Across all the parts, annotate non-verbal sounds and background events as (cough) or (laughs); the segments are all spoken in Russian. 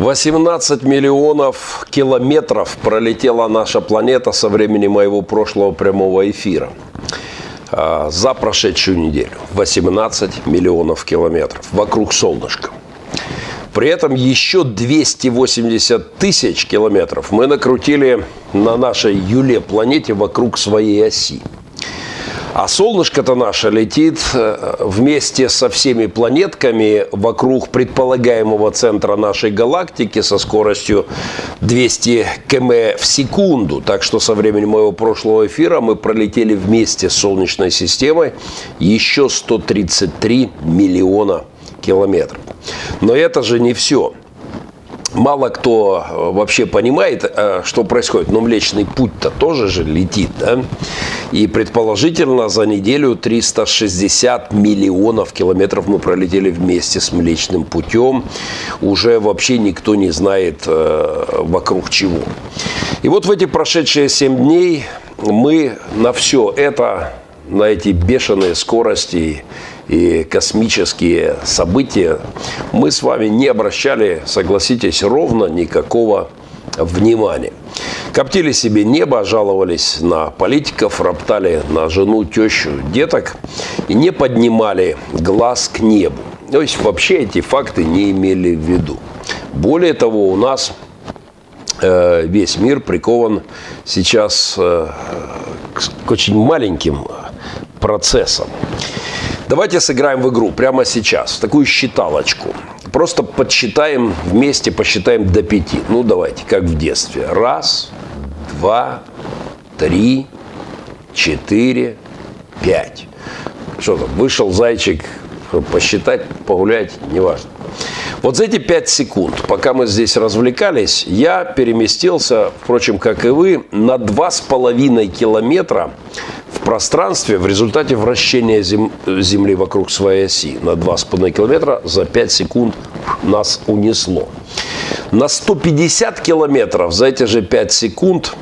18 миллионов километров пролетела наша планета со времени моего прошлого прямого эфира. А, за прошедшую неделю 18 миллионов километров вокруг солнышка. При этом еще 280 тысяч километров мы накрутили на нашей Юле планете вокруг своей оси. А солнышко-то наше летит э, вместе со всеми планетками вокруг предполагаемого центра нашей галактики со скоростью 200 км в секунду. Так что со времени моего прошлого эфира мы пролетели вместе с Солнечной системой еще 133 миллиона километров. Но это же не все мало кто э, вообще понимает, э, что происходит. Но Млечный Путь-то тоже же летит, да? И предположительно за неделю 360 миллионов километров мы пролетели вместе с Млечным Путем. Уже вообще никто не знает э, вокруг чего. И вот в эти прошедшие 7 дней мы на все это, на эти бешеные скорости и космические события, мы с вами не обращали, согласитесь, ровно никакого внимания. Коптили себе небо, жаловались на политиков, роптали на жену, тещу, деток и не поднимали глаз к небу. То есть вообще эти факты не имели в виду. Более того, у нас э, весь мир прикован сейчас э, к очень маленьким процессам. Давайте сыграем в игру прямо сейчас, такую считалочку. Просто подсчитаем вместе, посчитаем до пяти. Ну, давайте, как в детстве. Раз, два, три, четыре, пять. Что там, вышел зайчик, посчитать, погулять, неважно. Вот за эти пять секунд, пока мы здесь развлекались, я переместился, впрочем, как и вы, на два с половиной километра в пространстве в результате вращения зем, Земли вокруг своей оси на 2,5 километра за 5 секунд нас унесло. На 150 километров за эти же 5 секунд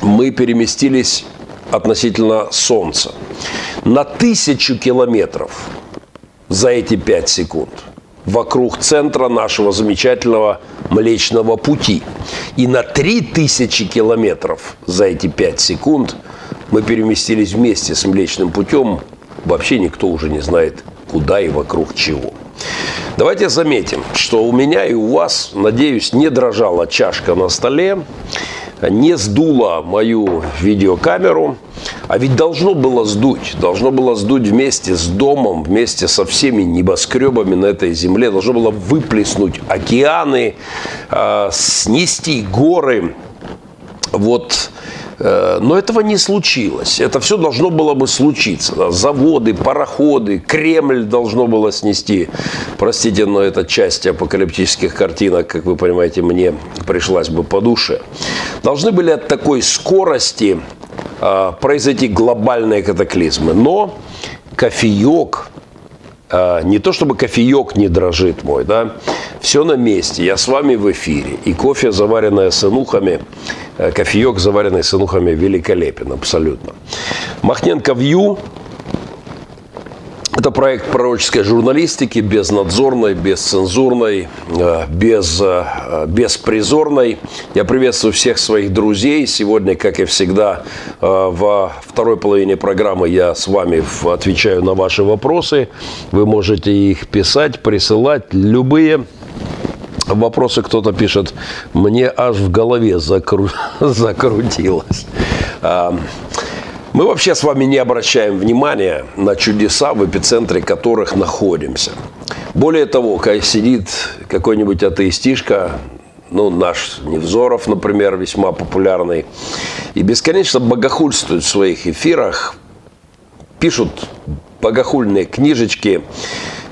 мы переместились относительно Солнца. На тысячу километров за эти 5 секунд вокруг центра нашего замечательного Млечного Пути. И на 3000 километров за эти 5 секунд – мы переместились вместе с Млечным путем, вообще никто уже не знает, куда и вокруг чего. Давайте заметим, что у меня и у вас, надеюсь, не дрожала чашка на столе, не сдула мою видеокамеру, а ведь должно было сдуть, должно было сдуть вместе с домом, вместе со всеми небоскребами на этой земле, должно было выплеснуть океаны, а, снести горы. Вот Э, но этого не случилось. Это все должно было бы случиться. Заводы, пароходы, Кремль должно было снести. Простите, но эта часть апокалиптических картинок, как вы понимаете, мне пришлась бы по душе. Должны были от такой скорости э, произойти глобальные катаклизмы. Но кофеек, э, не то чтобы кофеек не дрожит мой, да, все на месте. Я с вами в эфире. И кофе, заваренное с инухами, Э, кофеек, заваренный с великолепен абсолютно. Махненко Вью это проект пророческой журналистики, безнадзорной, бесцензурной, э, без, э, беспризорной. Я приветствую всех своих друзей. Сегодня, как и всегда, во второй половине программы я с вами отвечаю на ваши вопросы. Вы можете их писать, присылать, любые вопросы кто-то пишет, мне аж в голове закру... (laughs) закрутилось. Мы вообще с вами не обращаем внимания на чудеса, в эпицентре которых находимся. Более того, когда сидит какой-нибудь атеистишка, ну, наш Невзоров, например, весьма популярный, и бесконечно богохульствует в своих эфирах, пишут богохульные книжечки,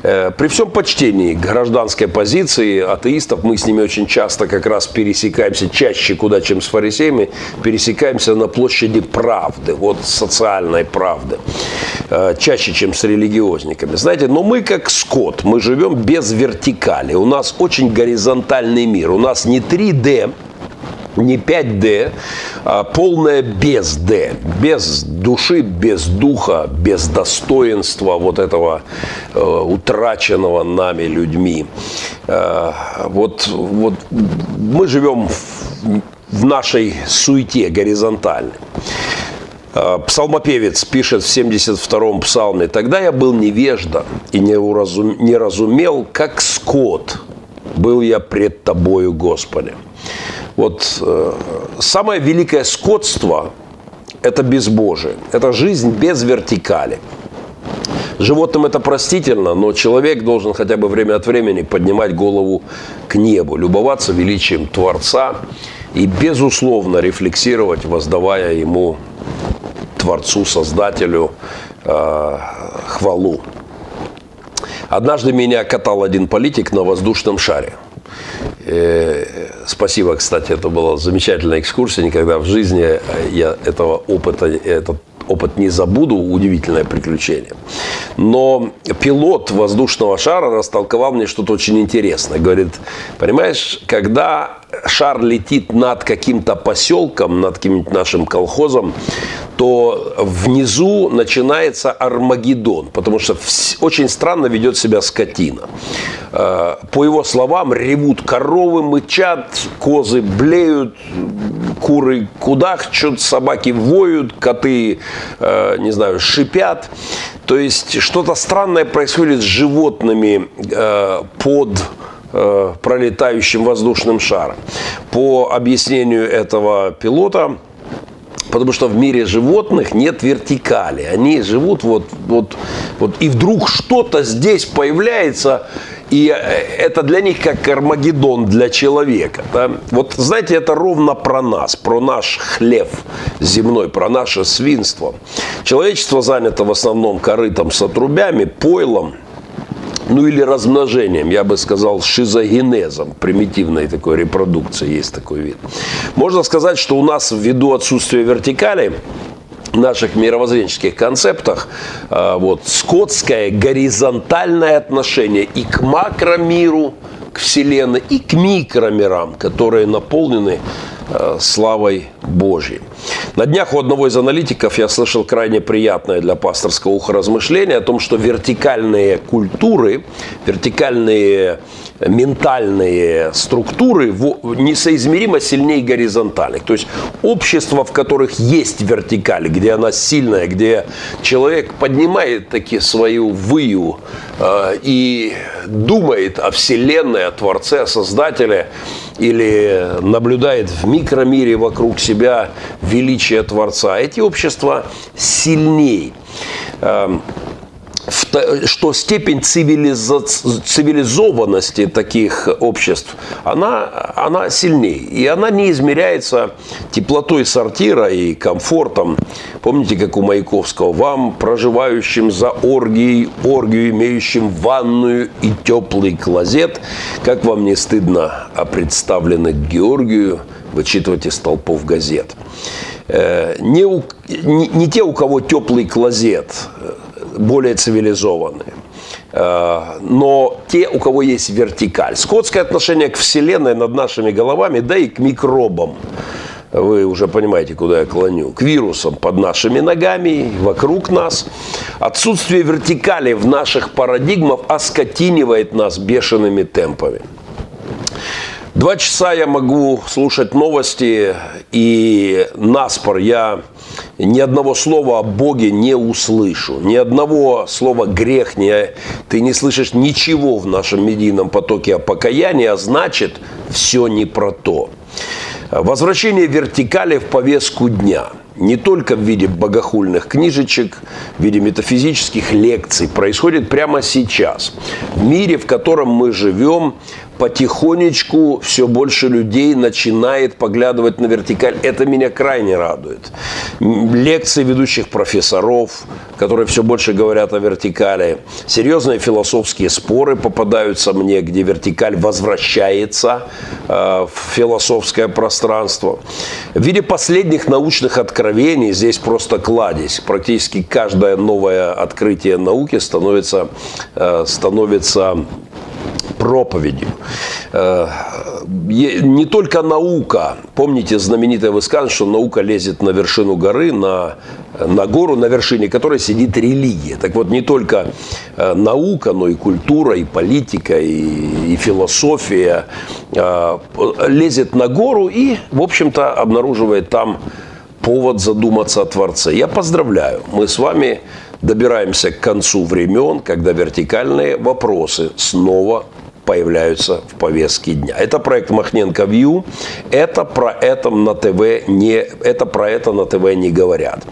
при всем почтении к гражданской позиции атеистов, мы с ними очень часто как раз пересекаемся, чаще куда, чем с фарисеями, пересекаемся на площади правды, вот социальной правды, э, чаще, чем с религиозниками. Знаете, но мы как скот, мы живем без вертикали, у нас очень горизонтальный мир, у нас не 3D, не 5D, а полное без D, без души, без духа, без достоинства вот этого э, утраченного нами людьми. Вот, вот мы живем в, в нашей суете горизонтальной. Псалмопевец пишет в 72-м псалме, «Тогда я был невежда и не, уразум, не разумел, как скот был я пред Тобою, Господи». Вот э, самое великое скотство – это безбожие, это жизнь без вертикали. Животным это простительно, но человек должен хотя бы время от времени поднимать голову к небу, любоваться величием Творца и, безусловно, рефлексировать, воздавая ему, Творцу, Создателю, э, хвалу. Однажды меня катал один политик на воздушном шаре – спасибо, кстати, это была замечательная экскурсия. Никогда в жизни я этого опыта, этот опыт не забуду, удивительное приключение. Но пилот воздушного шара растолковал мне что-то очень интересное. Говорит, понимаешь, когда шар летит над каким-то поселком, над каким-нибудь нашим колхозом, то внизу начинается Армагеддон, потому что очень странно ведет себя скотина. Э, по его словам, ревут коровы, мычат, козы блеют, куры кудахчут, собаки воют, коты, э, не знаю, шипят. То есть что-то странное происходит с животными э, под пролетающим воздушным шаром. По объяснению этого пилота, Потому что в мире животных нет вертикали. Они живут вот, вот, вот и вдруг что-то здесь появляется, и э, это для них как Армагеддон для человека. Да? Вот знаете, это ровно про нас, про наш хлеб земной, про наше свинство. Человечество занято в основном корытом с отрубями, пойлом – ну или размножением, я бы сказал, шизогенезом, примитивной такой репродукции есть такой вид. Можно сказать, что у нас ввиду отсутствия вертикали, наших мировоззренческих концептах а, вот, скотское горизонтальное отношение и к макромиру, к Вселенной, и к микромирам, которые наполнены Э, славой Божьей. На днях у одного из аналитиков я слышал крайне приятное для пасторского уха размышление о том, что вертикальные культуры, вертикальные ментальные структуры несоизмеримо сильнее горизонтальных. То есть общества, в которых есть вертикаль, где она сильная, где человек поднимает таки свою выю э, и думает о Вселенной, о Творце, о Создателе, или наблюдает в микромире вокруг себя величие Творца, эти общества сильнее. Эм, что степень цивилиза... цивилизованности таких обществ, она, она сильнее. И она не измеряется теплотой сортира и комфортом. Помните, как у Маяковского? Вам, проживающим за оргией, оргию, имеющим ванную и теплый клозет, как вам не стыдно о представленных Георгию вычитывать из толпов газет. Э, не, у, не, не те, у кого теплый клозет, более цивилизованные. Э, но те, у кого есть вертикаль. Скотское отношение к Вселенной над нашими головами, да и к микробам. Вы уже понимаете, куда я клоню. К вирусам под нашими ногами, вокруг нас. Отсутствие вертикали в наших парадигмах оскотинивает нас бешеными темпами. Два часа я могу слушать новости, и наспор я ни одного слова о Боге не услышу. Ни одного слова грех не, ты не слышишь ничего в нашем медийном потоке о покаянии, а значит, все не про то. Возвращение вертикали в повестку дня – не только в виде богохульных книжечек, в виде метафизических лекций, происходит прямо сейчас. В мире, в котором мы живем, потихонечку все больше людей начинает поглядывать на вертикаль. Это меня крайне радует. Лекции ведущих профессоров, которые все больше говорят о вертикали. Серьезные философские споры попадаются мне, где вертикаль возвращается э, в философское пространство. В виде последних научных откровений здесь просто кладезь. Практически каждое новое открытие науки становится, э, становится проповедью. Э, не только наука, помните знаменитое высказывание, что наука лезет на вершину горы, на, на гору, на вершине которой сидит религия. Так вот, не только э, наука, но и культура, и политика, и, и философия э, лезет на гору и, в общем-то, обнаруживает там повод задуматься о Творце. Я поздравляю, мы с вами добираемся к концу времен, когда вертикальные вопросы снова появляются в повестке дня. Это проект Махненко Вью. Это про это на ТВ не, это про это на ТВ не говорят.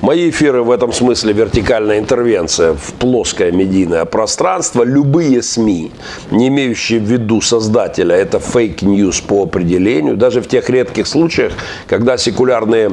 Мои эфиры в этом смысле вертикальная интервенция в плоское медийное пространство. Любые СМИ, не имеющие в виду создателя, это fake news по определению. Даже в тех редких случаях, когда секулярные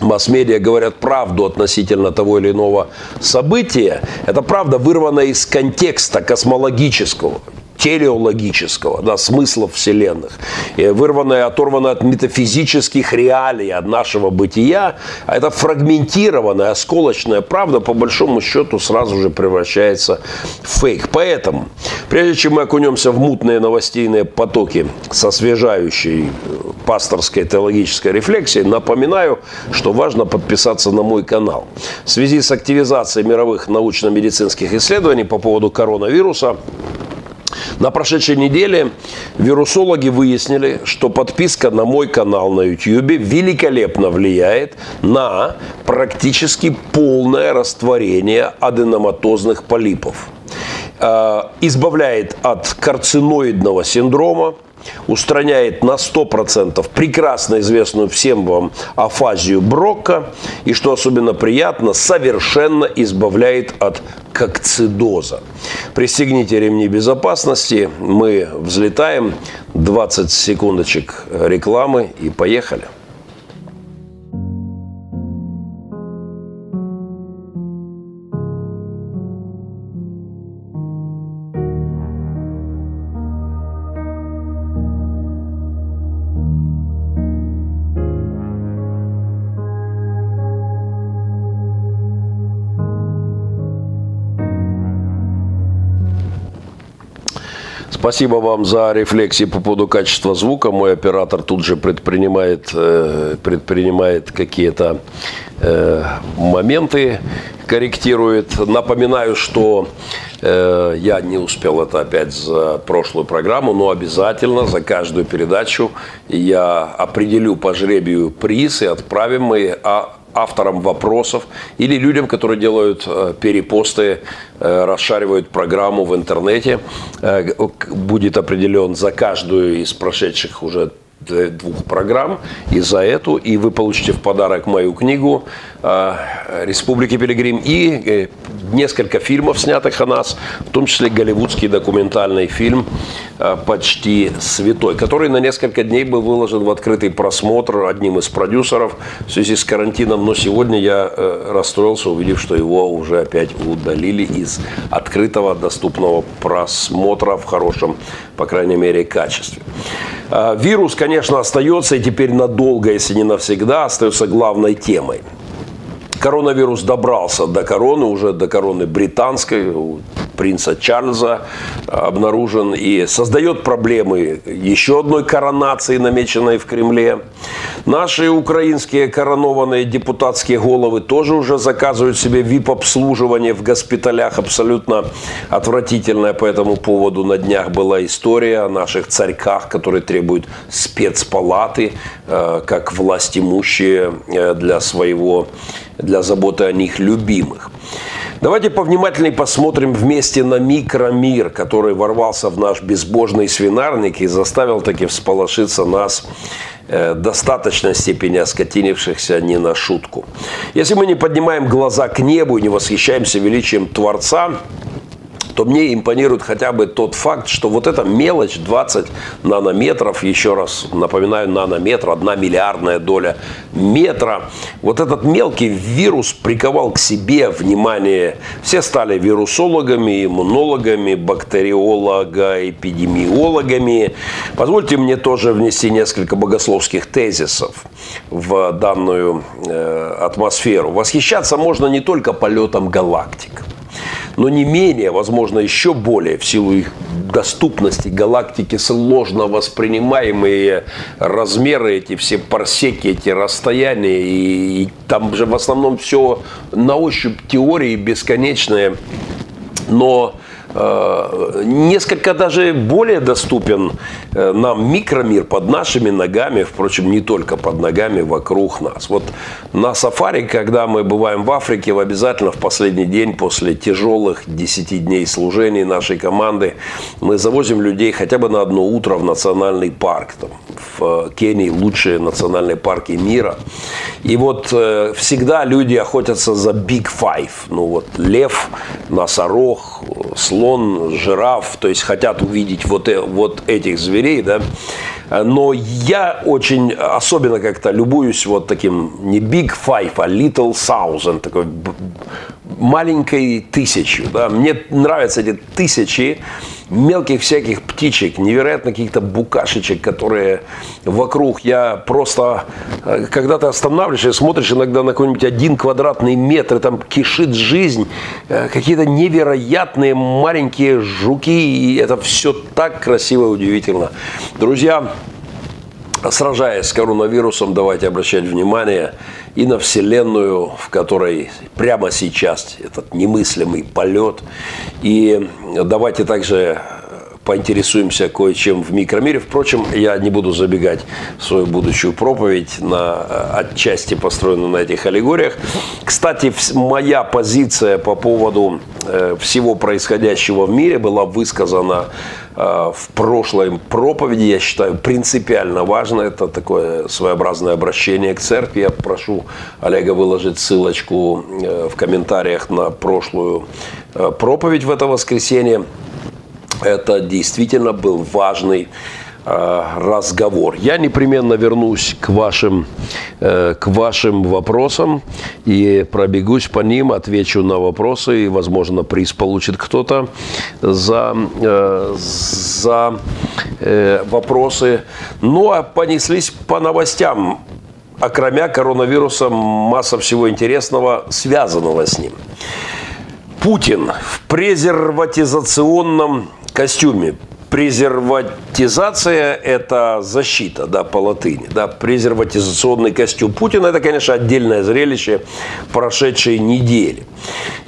масс-медиа говорят правду относительно того или иного события, это правда вырвана из контекста космологического, телеологического, да, смыслов вселенных, и вырванная, оторванная от метафизических реалий, от нашего бытия, а это фрагментированная, осколочная правда, по большому счету, сразу же превращается в фейк. Поэтому, прежде чем мы окунемся в мутные новостейные потоки с освежающей э, пасторской теологической рефлексией, напоминаю, что важно подписаться на мой канал. В связи с активизацией мировых научно-медицинских исследований по поводу коронавируса, на прошедшей неделе вирусологи выяснили, что подписка на мой канал на YouTube великолепно влияет на практически полное растворение аденоматозных полипов. Э, избавляет от карциноидного синдрома, устраняет на 100% прекрасно известную всем вам афазию Брокка и, что особенно приятно, совершенно избавляет от кокцидоза. Пристегните ремни безопасности, мы взлетаем, 20 секундочек рекламы и поехали. Спасибо вам за рефлексии по поводу качества звука. Мой оператор тут же предпринимает, э, предпринимает какие-то э, моменты, корректирует. Напоминаю, что э, я не успел это опять за прошлую программу, но обязательно за каждую передачу я определю по жребию приз и отправим мы а авторам вопросов или людям, которые делают э, перепосты, э, расшаривают программу в интернете. Э, будет определен за каждую из прошедших уже двух программ и за эту, и вы получите в подарок мою книгу «Республики Пилигрим» и несколько фильмов, снятых о нас, в том числе голливудский документальный фильм «Почти святой», который на несколько дней был выложен в открытый просмотр одним из продюсеров в связи с карантином, но сегодня я э, расстроился, увидев, что его уже опять удалили из открытого доступного просмотра в хорошем, по крайней мере, качестве. Вирус, конечно, остается и теперь надолго, если не навсегда, остается главной темой коронавирус добрался до короны, уже до короны британской, у принца Чарльза обнаружен и создает проблемы еще одной коронации, намеченной в Кремле. Наши украинские коронованные депутатские головы тоже уже заказывают себе вип-обслуживание в госпиталях. Абсолютно отвратительная по этому поводу на днях была история о наших царьках, которые требуют спецпалаты, э, как власть имущие э, для своего для заботы о них любимых. Давайте повнимательнее посмотрим вместе на микромир, который ворвался в наш безбожный свинарник и заставил таки всполошиться нас э, достаточной степени оскотинившихся не на шутку. Если мы не поднимаем глаза к небу и не восхищаемся величием Творца, то мне импонирует хотя бы тот факт, что вот эта мелочь 20 нанометров, еще раз напоминаю, нанометр, одна миллиардная доля метра, вот этот мелкий вирус приковал к себе внимание. Все стали вирусологами, иммунологами, бактериолога, эпидемиологами. Позвольте мне тоже внести несколько богословских тезисов в данную э, атмосферу. Восхищаться можно не только полетом галактик. Но не менее, возможно, еще более в силу их доступности галактики сложно воспринимаемые размеры, эти все парсеки, эти расстояния, и, и там же в основном все на ощупь теории бесконечные, но несколько даже более доступен э, нам микромир под нашими ногами, впрочем, не только под ногами, вокруг нас. Вот на сафари, когда мы бываем в Африке, в обязательно в последний день после тяжелых 10 дней служений нашей команды мы завозим людей хотя бы на одно утро в национальный парк. Там, в Кении лучшие национальные парки мира. И вот э, всегда люди охотятся за Big Five. Ну вот лев, носорог, слон, жираф, то есть хотят увидеть вот, э, вот этих зверей, да. Но я очень особенно как-то любуюсь вот таким не Big Five, а Little Thousand, такой маленькой тысячью. Да. Мне нравятся эти тысячи, мелких всяких птичек, невероятно каких-то букашечек, которые вокруг. Я просто, э, когда ты останавливаешься, смотришь иногда на какой-нибудь один квадратный метр, там кишит жизнь, э, какие-то невероятные маленькие жуки, и это все так красиво и удивительно. Друзья, сражаясь с коронавирусом, давайте обращать внимание и на Вселенную, в которой прямо сейчас этот немыслимый полет. И давайте также поинтересуемся кое-чем в микромире. Впрочем, я не буду забегать в свою будущую проповедь, на, отчасти построенную на этих аллегориях. Кстати, моя позиция по поводу э, всего происходящего в мире была высказана Э, в прошлой проповеди, я считаю, принципиально важно. Это такое своеобразное обращение к церкви. Я прошу Олега выложить ссылочку э, в комментариях на прошлую э, проповедь в это воскресенье. Это действительно был важный разговор. Я непременно вернусь к вашим, э, к вашим вопросам и пробегусь по ним, отвечу на вопросы, и, возможно, приз получит кто-то за, э, за вопросы. Ну, а понеслись по новостям. Окромя коронавируса масса всего интересного, связанного с ним. Путин в презерватизационном костюме презерватизация – это защита, да, по латыни. Да, презерватизационный костюм Путина – это, конечно, отдельное зрелище прошедшей недели.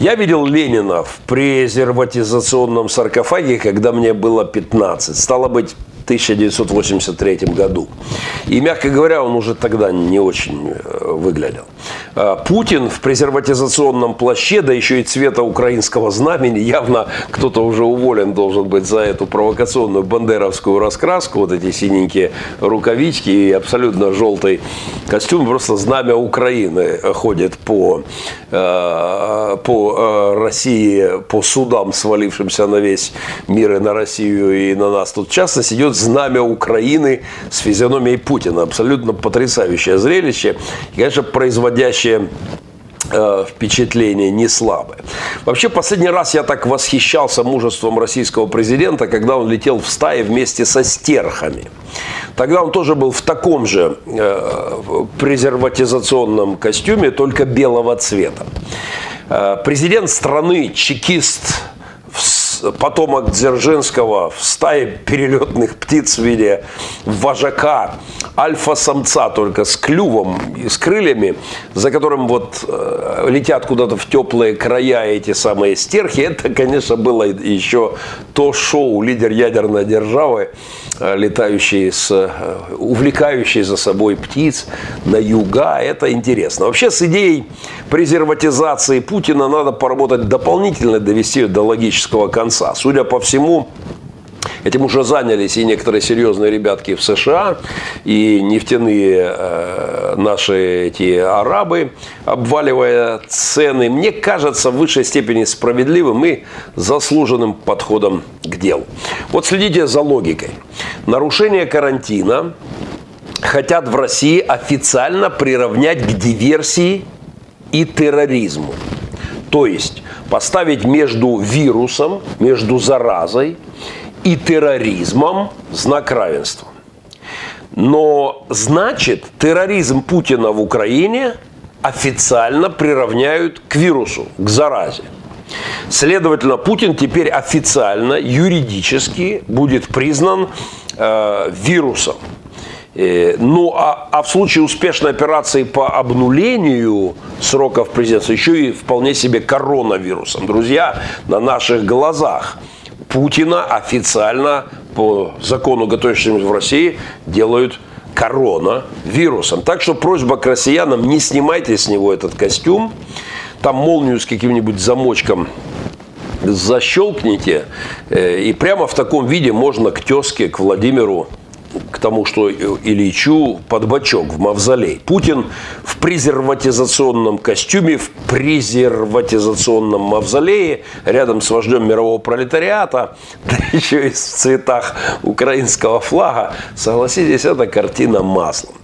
Я видел Ленина в презерватизационном саркофаге, когда мне было 15. Стало быть, 1983 году. И, мягко говоря, он уже тогда не очень э, выглядел. А, Путин в презерватизационном плаще, да еще и цвета украинского знамени, явно кто-то уже уволен должен быть за эту провокационную бандеровскую раскраску, вот эти синенькие рукавички и абсолютно желтый костюм, просто знамя Украины ходит по, э, по э, России, по судам, свалившимся на весь мир и на Россию и на нас. Тут в частности идет знамя Украины с физиономией Путина. Абсолютно потрясающее зрелище. И, конечно, производящее э, впечатление не слабое. Вообще, последний раз я так восхищался мужеством российского президента, когда он летел в стае вместе со стерхами. Тогда он тоже был в таком же э, презерватизационном костюме, только белого цвета. Э, президент страны, чекист, потомок Дзержинского в стае перелетных птиц в виде вожака, альфа-самца только с клювом и с крыльями, за которым вот э, летят куда-то в теплые края эти самые стерхи, это, конечно, было еще то шоу «Лидер ядерной державы», э, летающий с, э, увлекающий за собой птиц на юга, это интересно. Вообще с идеей презерватизации Путина надо поработать дополнительно, довести ее до логического конца конца. Судя по всему, Этим уже занялись и некоторые серьезные ребятки в США, и нефтяные э, наши эти арабы, обваливая цены, мне кажется, в высшей степени справедливым и заслуженным подходом к делу. Вот следите за логикой. Нарушение карантина хотят в России официально приравнять к диверсии и терроризму. То есть поставить между вирусом, между заразой и терроризмом знак равенства. Но значит, терроризм Путина в Украине официально приравняют к вирусу, к заразе. Следовательно, Путин теперь официально, юридически будет признан э, вирусом. Э, ну, а, а в случае успешной операции по обнулению сроков президентства еще и вполне себе коронавирусом. Друзья, на наших глазах Путина официально по закону, готовящемуся в России, делают коронавирусом. Так что просьба к россиянам, не снимайте с него этот костюм, там молнию с каким-нибудь замочком защелкните, э, и прямо в таком виде можно к тезке, к Владимиру к тому, что Ильичу под бочок в мавзолей. Путин в презерватизационном костюме, в презерватизационном мавзолее, рядом с вождем мирового пролетариата, (laughs) да еще и в цветах украинского флага. Согласитесь, это картина маслом.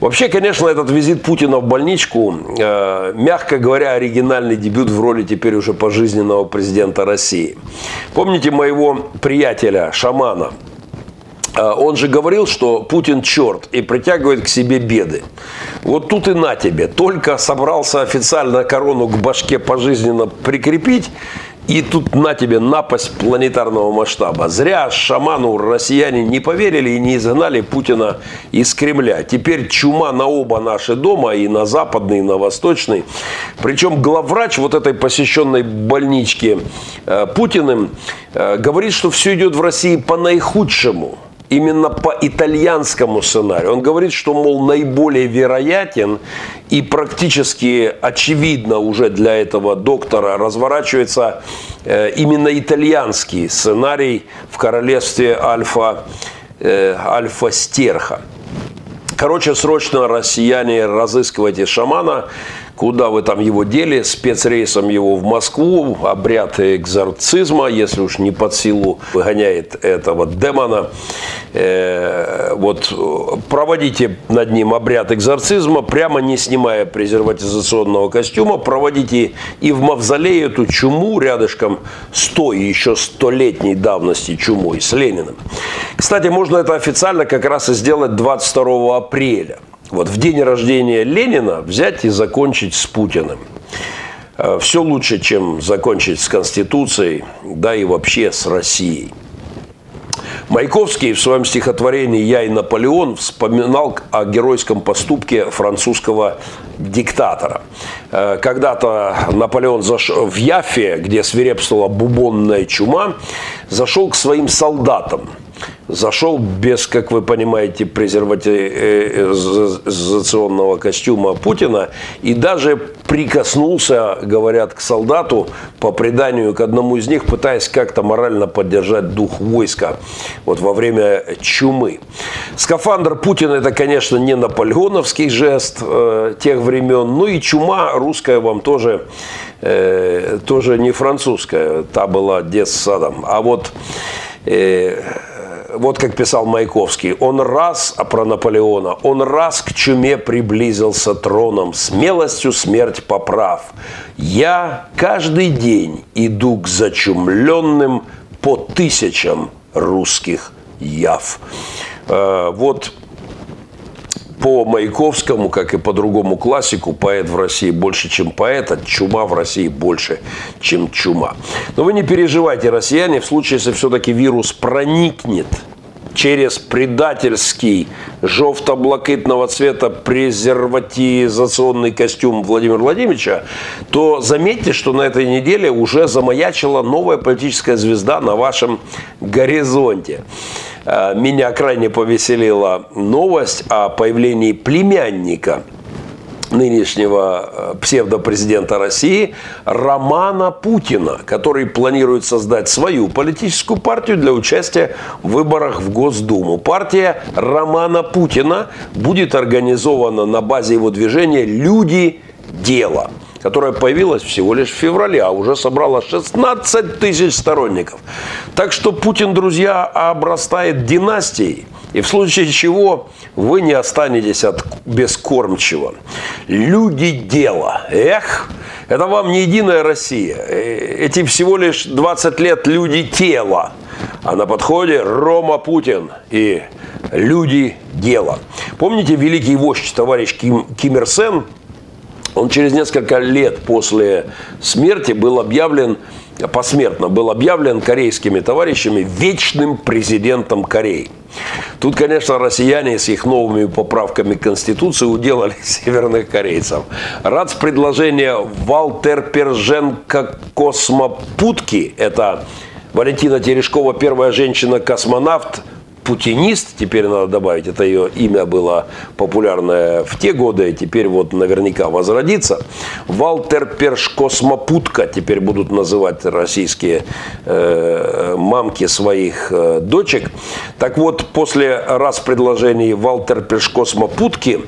Вообще, конечно, этот визит Путина в больничку, э, мягко говоря, оригинальный дебют в роли теперь уже пожизненного президента России. Помните моего приятеля, шамана, он же говорил, что Путин черт и притягивает к себе беды. Вот тут и на тебе. Только собрался официально корону к башке пожизненно прикрепить, и тут на тебе напасть планетарного масштаба. Зря шаману россияне не поверили и не изгнали Путина из Кремля. Теперь чума на оба наши дома, и на западный, и на восточный. Причем главврач вот этой посещенной больнички э, Путиным э, говорит, что все идет в России по наихудшему именно по итальянскому сценарию. Он говорит, что, мол, наиболее вероятен и практически очевидно уже для этого доктора разворачивается э, именно итальянский сценарий в королевстве Альфа, э, Альфа-Стерха. Короче, срочно россияне разыскивайте шамана, куда вы там его дели, спецрейсом его в Москву, обряд экзорцизма, если уж не под силу выгоняет этого демона. Э, вот проводите над ним обряд экзорцизма, прямо не снимая презерватизационного костюма, проводите и в мавзолее эту чуму рядышком с той еще столетней давности чумой, с Лениным. Кстати, можно это официально как раз и сделать 22 апреля – вот в день рождения Ленина взять и закончить с Путиным. Э, Все лучше, чем закончить с Конституцией, да и вообще с Россией. Маяковский в своем стихотворении «Я и Наполеон» вспоминал о геройском поступке французского диктатора. Э, когда-то Наполеон зашел в Яфе, где свирепствовала бубонная чума, зашел к своим солдатам – зашел без, как вы понимаете, презерватизационного костюма Путина и даже прикоснулся, говорят, к солдату по преданию к одному из них, пытаясь как-то морально поддержать дух войска вот во время чумы. Скафандр Путина это, конечно, не наполеоновский жест э, тех времен, ну и чума русская вам тоже, э, тоже не французская, та была детсадом, а вот э, вот как писал Маяковский, он раз, а про Наполеона, он раз к чуме приблизился троном, смелостью смерть поправ. Я каждый день иду к зачумленным по тысячам русских яв. Э, вот по Маяковскому, как и по другому классику, поэт в России больше, чем поэт, а чума в России больше, чем чума. Но вы не переживайте, россияне, в случае, если все-таки вирус проникнет через предательский жовто-блакитного цвета презерватизационный костюм Владимира Владимировича, то заметьте, что на этой неделе уже замаячила новая политическая звезда на вашем горизонте. Э, меня крайне повеселила новость о появлении племянника нынешнего э, псевдопрезидента России Романа Путина, который планирует создать свою политическую партию для участия в выборах в Госдуму. Партия Романа Путина будет организована на базе его движения «Люди. Дело» которая появилась всего лишь в феврале, а уже собрала 16 тысяч сторонников. Так что Путин, друзья, обрастает династией. И в случае чего вы не останетесь от бескормчего. Люди дела. Эх, это вам не единая Россия. Э, эти всего лишь 20 лет люди тела. А на подходе Рома Путин и люди дела. Помните великий вождь товарищ Ким, Ким Ир Сен Он через несколько лет после смерти был объявлен посмертно был объявлен корейскими товарищами вечным президентом Кореи. Тут, конечно, россияне с их новыми поправками Конституции уделали (laughs) северных корейцев. Рад с предложения Валтер Перженко Космопутки, это Валентина Терешкова, первая женщина-космонавт, путинист, теперь надо добавить, это ее имя было популярное в те годы, теперь вот наверняка возродится. Валтер Перш Космопутка, теперь будут называть российские э, мамки своих э, дочек. Так вот, после раз предложений Валтер Перш Космопутки,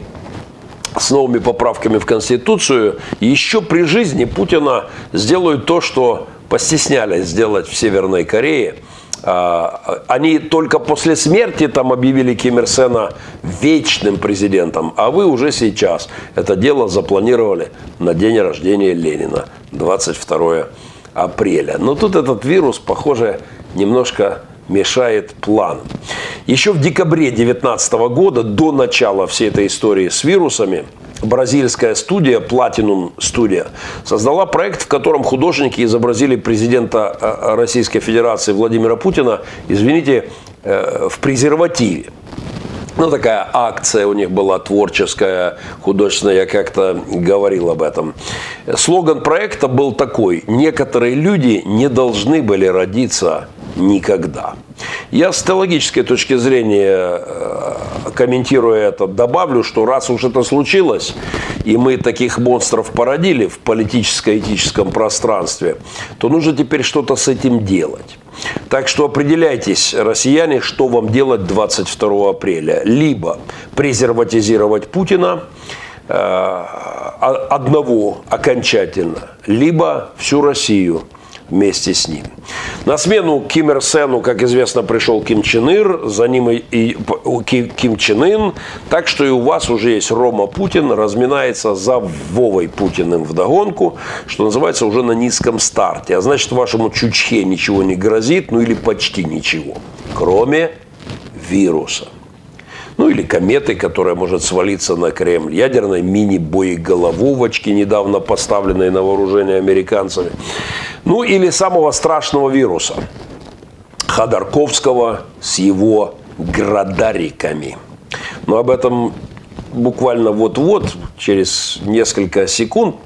с новыми поправками в Конституцию, еще при жизни Путина сделают то, что постеснялись сделать в Северной Корее – они только после смерти там объявили Ким Ир Сена вечным президентом, а вы уже сейчас это дело запланировали на день рождения Ленина, 22 апреля. Но тут этот вирус, похоже, немножко мешает план. Еще в декабре 2019 года, до начала всей этой истории с вирусами, бразильская студия, Platinum Studio, создала проект, в котором художники изобразили президента э, Российской Федерации Владимира Путина, извините, э, в презервативе. Ну, такая акция у них была творческая, художественная, я как-то говорил об этом. Слоган проекта был такой. Некоторые люди не должны были родиться никогда. Я с теологической точки зрения, э, комментируя это, добавлю, что раз уж это случилось, и мы таких монстров породили в политическо-этическом пространстве, то нужно теперь что-то с этим делать. Так что определяйтесь, россияне, что вам делать 22 апреля. Либо презерватизировать Путина, э, одного окончательно, либо всю Россию – вместе с ним. На смену Ким Ир Сену, как известно, пришел Ким Чен Ир, за ним и, Ким Чен Ын. Так что и у вас уже есть Рома Путин, разминается за Вовой Путиным в догонку, что называется уже на низком старте. А значит, вашему чучхе ничего не грозит, ну или почти ничего, кроме вируса ну или кометы, которая может свалиться на Кремль, ядерной мини-боеголововочки, недавно поставленной на вооружение американцами, ну или самого страшного вируса, Ходорковского с его градариками. Но об этом буквально вот-вот, через несколько секунд,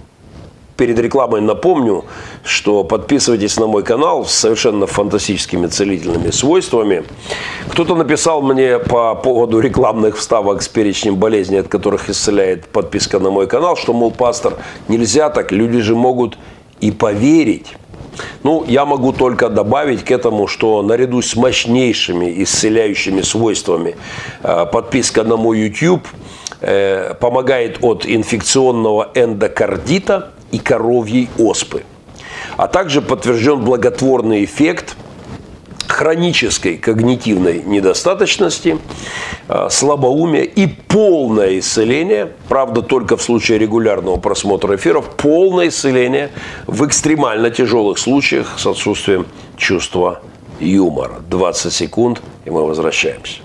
перед рекламой напомню, что подписывайтесь на мой канал с совершенно фантастическими целительными свойствами. Кто-то написал мне по поводу рекламных вставок с перечнем болезней, от которых исцеляет подписка на мой канал, что, мол, пастор, нельзя так, люди же могут и поверить. Ну, я могу только добавить к этому, что наряду с мощнейшими исцеляющими свойствами э, подписка на мой YouTube э, помогает от инфекционного эндокардита и коровьей оспы. А также подтвержден благотворный эффект хронической когнитивной недостаточности, а, слабоумия и полное исцеление, правда только в случае регулярного просмотра эфиров, полное исцеление в экстремально тяжелых случаях с отсутствием чувства юмора. 20 секунд, и мы возвращаемся.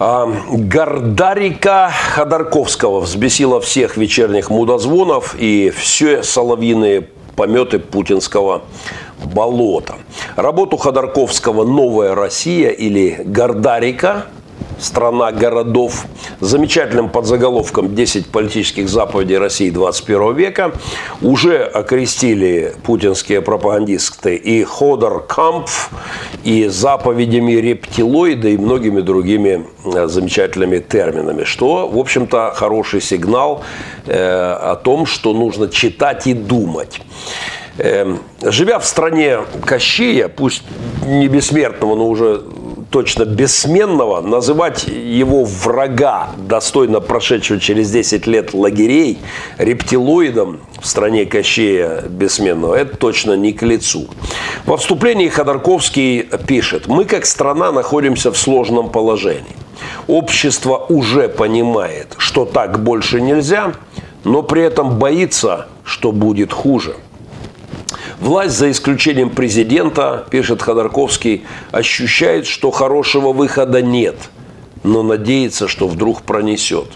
Гордарика Ходорковского взбесила всех вечерних мудозвонов и все соловьиные пометы путинского болота. Работу Ходорковского «Новая Россия» или «Гордарика» страна городов, с замечательным подзаголовком «10 политических заповедей России 21 века» уже окрестили путинские пропагандисты и Ходор Кампф, и заповедями рептилоида, и многими другими э, замечательными терминами, что, в общем-то, хороший сигнал э, о том, что нужно читать и думать. Э, живя в стране Кощея, пусть не бессмертного, но уже точно бессменного, называть его врага, достойно прошедшего через 10 лет лагерей, рептилоидом в стране Кощея Бессменного, это точно не к лицу. Во вступлении Ходорковский пишет, мы как страна находимся в сложном положении. Общество уже понимает, что так больше нельзя, но при этом боится, что будет хуже – Власть, за исключением президента, пишет Ходорковский, ощущает, что хорошего выхода нет, но надеется, что вдруг пронесет.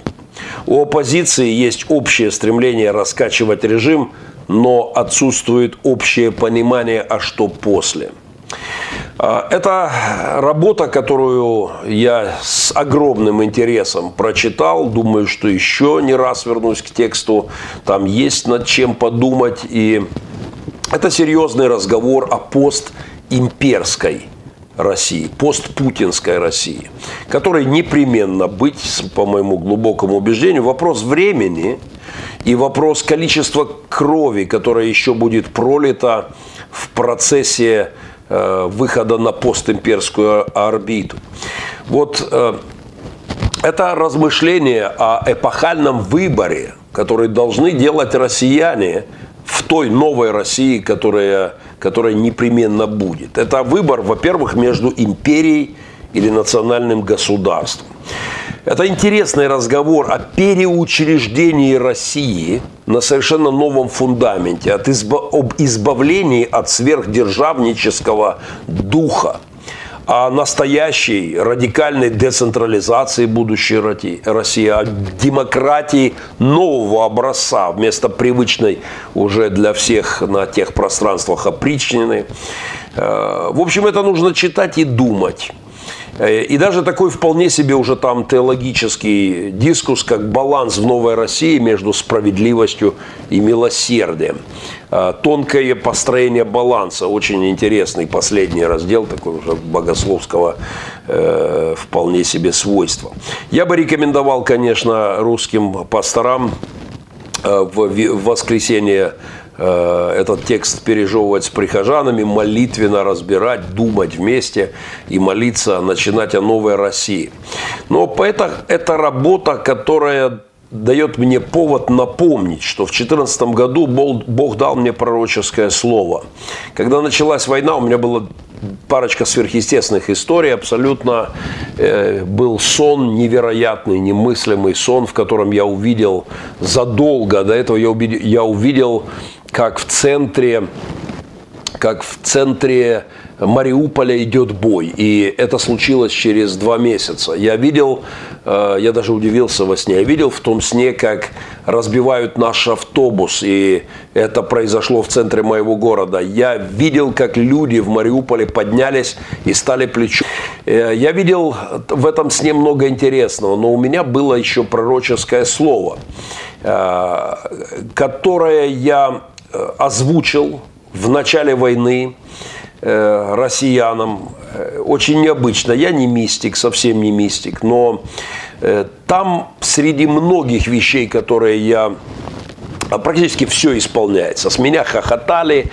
У оппозиции есть общее стремление раскачивать режим, но отсутствует общее понимание, а что после. А, это работа, которую я с огромным интересом прочитал. Думаю, что еще не раз вернусь к тексту. Там есть над чем подумать. И это серьезный разговор о постимперской России, постпутинской России, которой непременно быть, по моему глубокому убеждению, вопрос времени и вопрос количества крови, которая еще будет пролита в процессе э, выхода на постимперскую орбиту. Вот э, это размышление о эпохальном выборе, который должны делать россияне – в той новой России, которая, которая непременно будет. Это выбор, во-первых, между империей или национальным государством. Это интересный разговор о переучреждении России на совершенно новом фундаменте, от изба- об избавлении от сверхдержавнического духа – о настоящей радикальной децентрализации будущей России, о демократии нового образца вместо привычной уже для всех на тех пространствах опричнины. Э, в общем, это нужно читать и думать. Э, и даже такой вполне себе уже там теологический дискус, как баланс в новой России между справедливостью и милосердием. Э, тонкое построение баланса, очень интересный последний раздел такой уже богословского э, вполне себе свойства. Я бы рекомендовал, конечно, русским пасторам э, в воскресенье Э, этот текст пережевывать с прихожанами, молитвенно разбирать, думать вместе и молиться, начинать о новой России. Но это, это работа, которая дает мне повод напомнить, что в 2014 году Бог дал мне пророческое слово. Когда началась война, у меня была парочка сверхъестественных историй. Абсолютно э, был сон невероятный, немыслимый сон, в котором я увидел задолго до этого я увидел, я увидел как в центре, как в центре Мариуполя идет бой. И это случилось через два месяца. Я видел, э, я даже удивился во сне, я видел в том сне, как разбивают наш автобус, и это произошло в центре моего города. Я видел, как люди в Мариуполе поднялись и стали плечом. Э, я видел в этом сне много интересного, но у меня было еще пророческое слово, э, которое я озвучил в начале войны э, россиянам. Э, очень необычно. Я не мистик, совсем не мистик, но там среди многих вещей, которые я а практически все исполняется. С меня хохотали,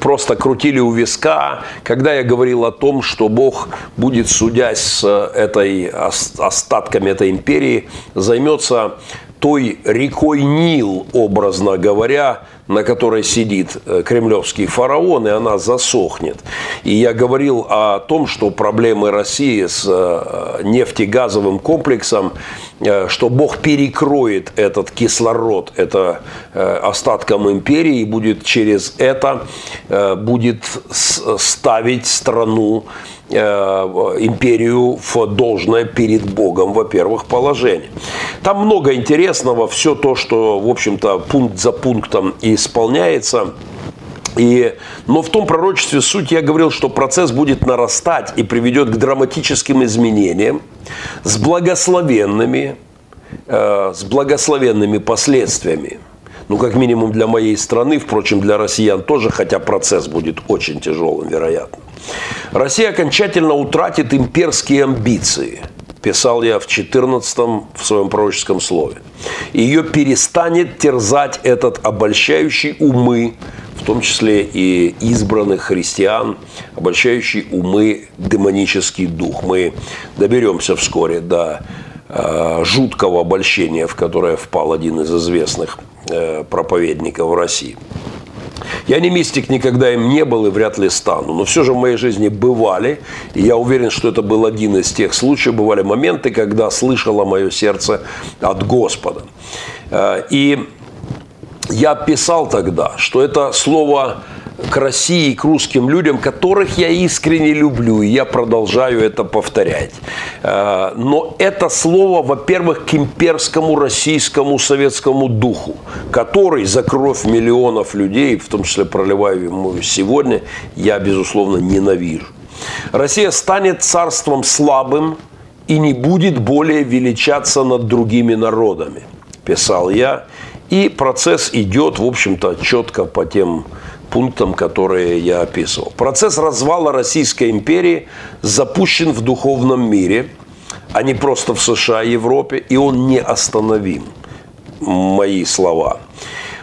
просто крутили у виска, когда я говорил о том, что Бог будет, судясь с этой остатками этой империи, займется той рекой Нил, образно говоря, на которой сидит э, кремлевский фараон, и она засохнет. И я говорил о том, что проблемы России с э, нефтегазовым комплексом, э, что Бог перекроет этот кислород, это остатком империи, и будет через это будет ставить страну Э, империю в должное перед Богом, во-первых, положение. Там много интересного, все то, что, в общем-то, пункт за пунктом исполняется. И, но в том пророчестве суть я говорил, что процесс будет нарастать и приведет к драматическим изменениям с благословенными, э, с благословенными последствиями. Ну, как минимум для моей страны, впрочем, для россиян тоже, хотя процесс будет очень тяжелым, вероятно. Россия окончательно утратит имперские амбиции, писал я в 14 в своем пророческом слове. Ее перестанет терзать этот обольщающий умы, в том числе и избранных христиан, обольщающий умы демонический дух. Мы доберемся вскоре до жуткого обольщения, в которое впал один из известных э, проповедников в России. Я не мистик, никогда им не был и вряд ли стану. Но все же в моей жизни бывали, и я уверен, что это был один из тех случаев, бывали моменты, когда слышало мое сердце от Господа. Э, и я писал тогда, что это слово к России, к русским людям, которых я искренне люблю, и я продолжаю это повторять. Э, но это слово, во-первых, к имперскому российскому советскому духу, который за кровь миллионов людей, в том числе проливаю ему сегодня, я, безусловно, ненавижу. Россия станет царством слабым и не будет более величаться над другими народами, писал я. И процесс идет, в общем-то, четко по тем пунктам, которые я описывал. Процесс развала Российской империи запущен в духовном мире, а не просто в США и Европе, и он неостановим. Мои слова.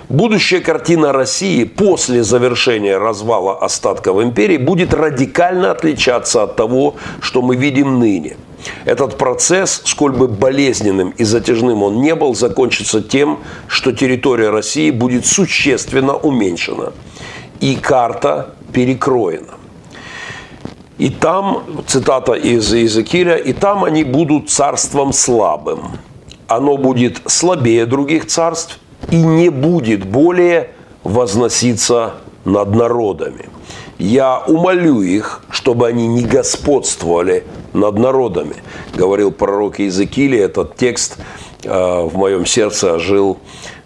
Будущая картина России после завершения развала остатков империи будет радикально отличаться от того, что мы видим ныне. Этот процесс, сколь бы болезненным и затяжным он не был, закончится тем, что территория России будет существенно уменьшена и карта перекроена. И там, цитата из Иезекииля, и там они будут царством слабым. Оно будет слабее других царств и не будет более возноситься над народами. Я умолю их, чтобы они не господствовали над народами, говорил пророк Иезекииль. Этот текст э, в моем сердце ожил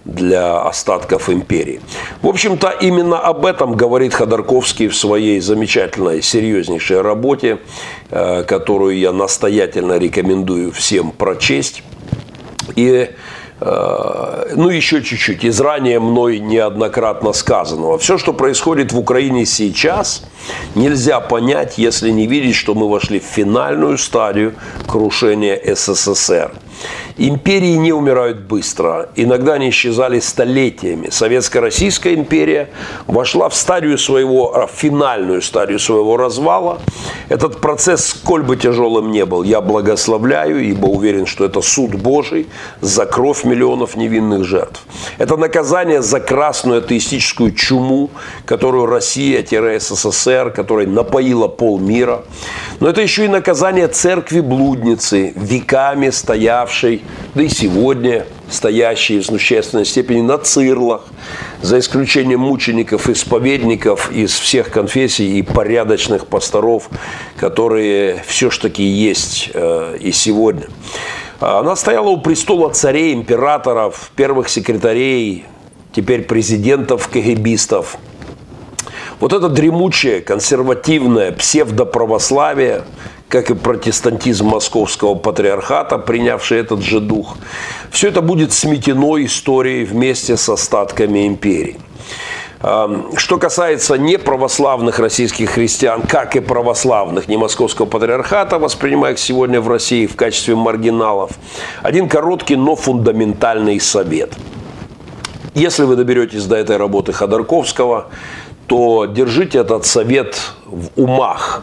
для остатков империи. В общем-то, именно об этом говорит Ходорковский в своей замечательной, серьезнейшей работе, э, которую я настоятельно рекомендую всем прочесть. И э, ну, еще чуть-чуть из ранее мной неоднократно сказанного. Все, что происходит в Украине сейчас, нельзя понять, если не видеть, что мы вошли в финальную стадию крушения СССР. Империи не умирают быстро. Иногда они исчезали столетиями. Советско-Российская империя вошла в стадию своего, а, в финальную стадию своего развала. Этот процесс, сколь бы тяжелым не был, я благословляю, ибо уверен, что это суд Божий за кровь миллионов невинных жертв. Это наказание за красную атеистическую чуму, которую Россия-СССР, которой напоила полмира. Но это еще и наказание церкви-блудницы, веками стоявшей да и сегодня стоящие в существенной степени на цирлах, за исключением мучеников, исповедников из всех конфессий и порядочных пасторов, которые все ж таки есть э, и сегодня. Она стояла у престола царей, императоров, первых секретарей, теперь президентов, кгбистов. Вот это дремучее, консервативное псевдоправославие – как и протестантизм московского патриархата, принявший этот же дух. Все это будет сметено историей вместе с остатками империи. Что касается неправославных российских христиан, как и православных, не московского патриархата, воспринимаемых сегодня в России в качестве маргиналов, один короткий, но фундаментальный совет. Если вы доберетесь до этой работы Ходорковского, то держите этот совет в умах.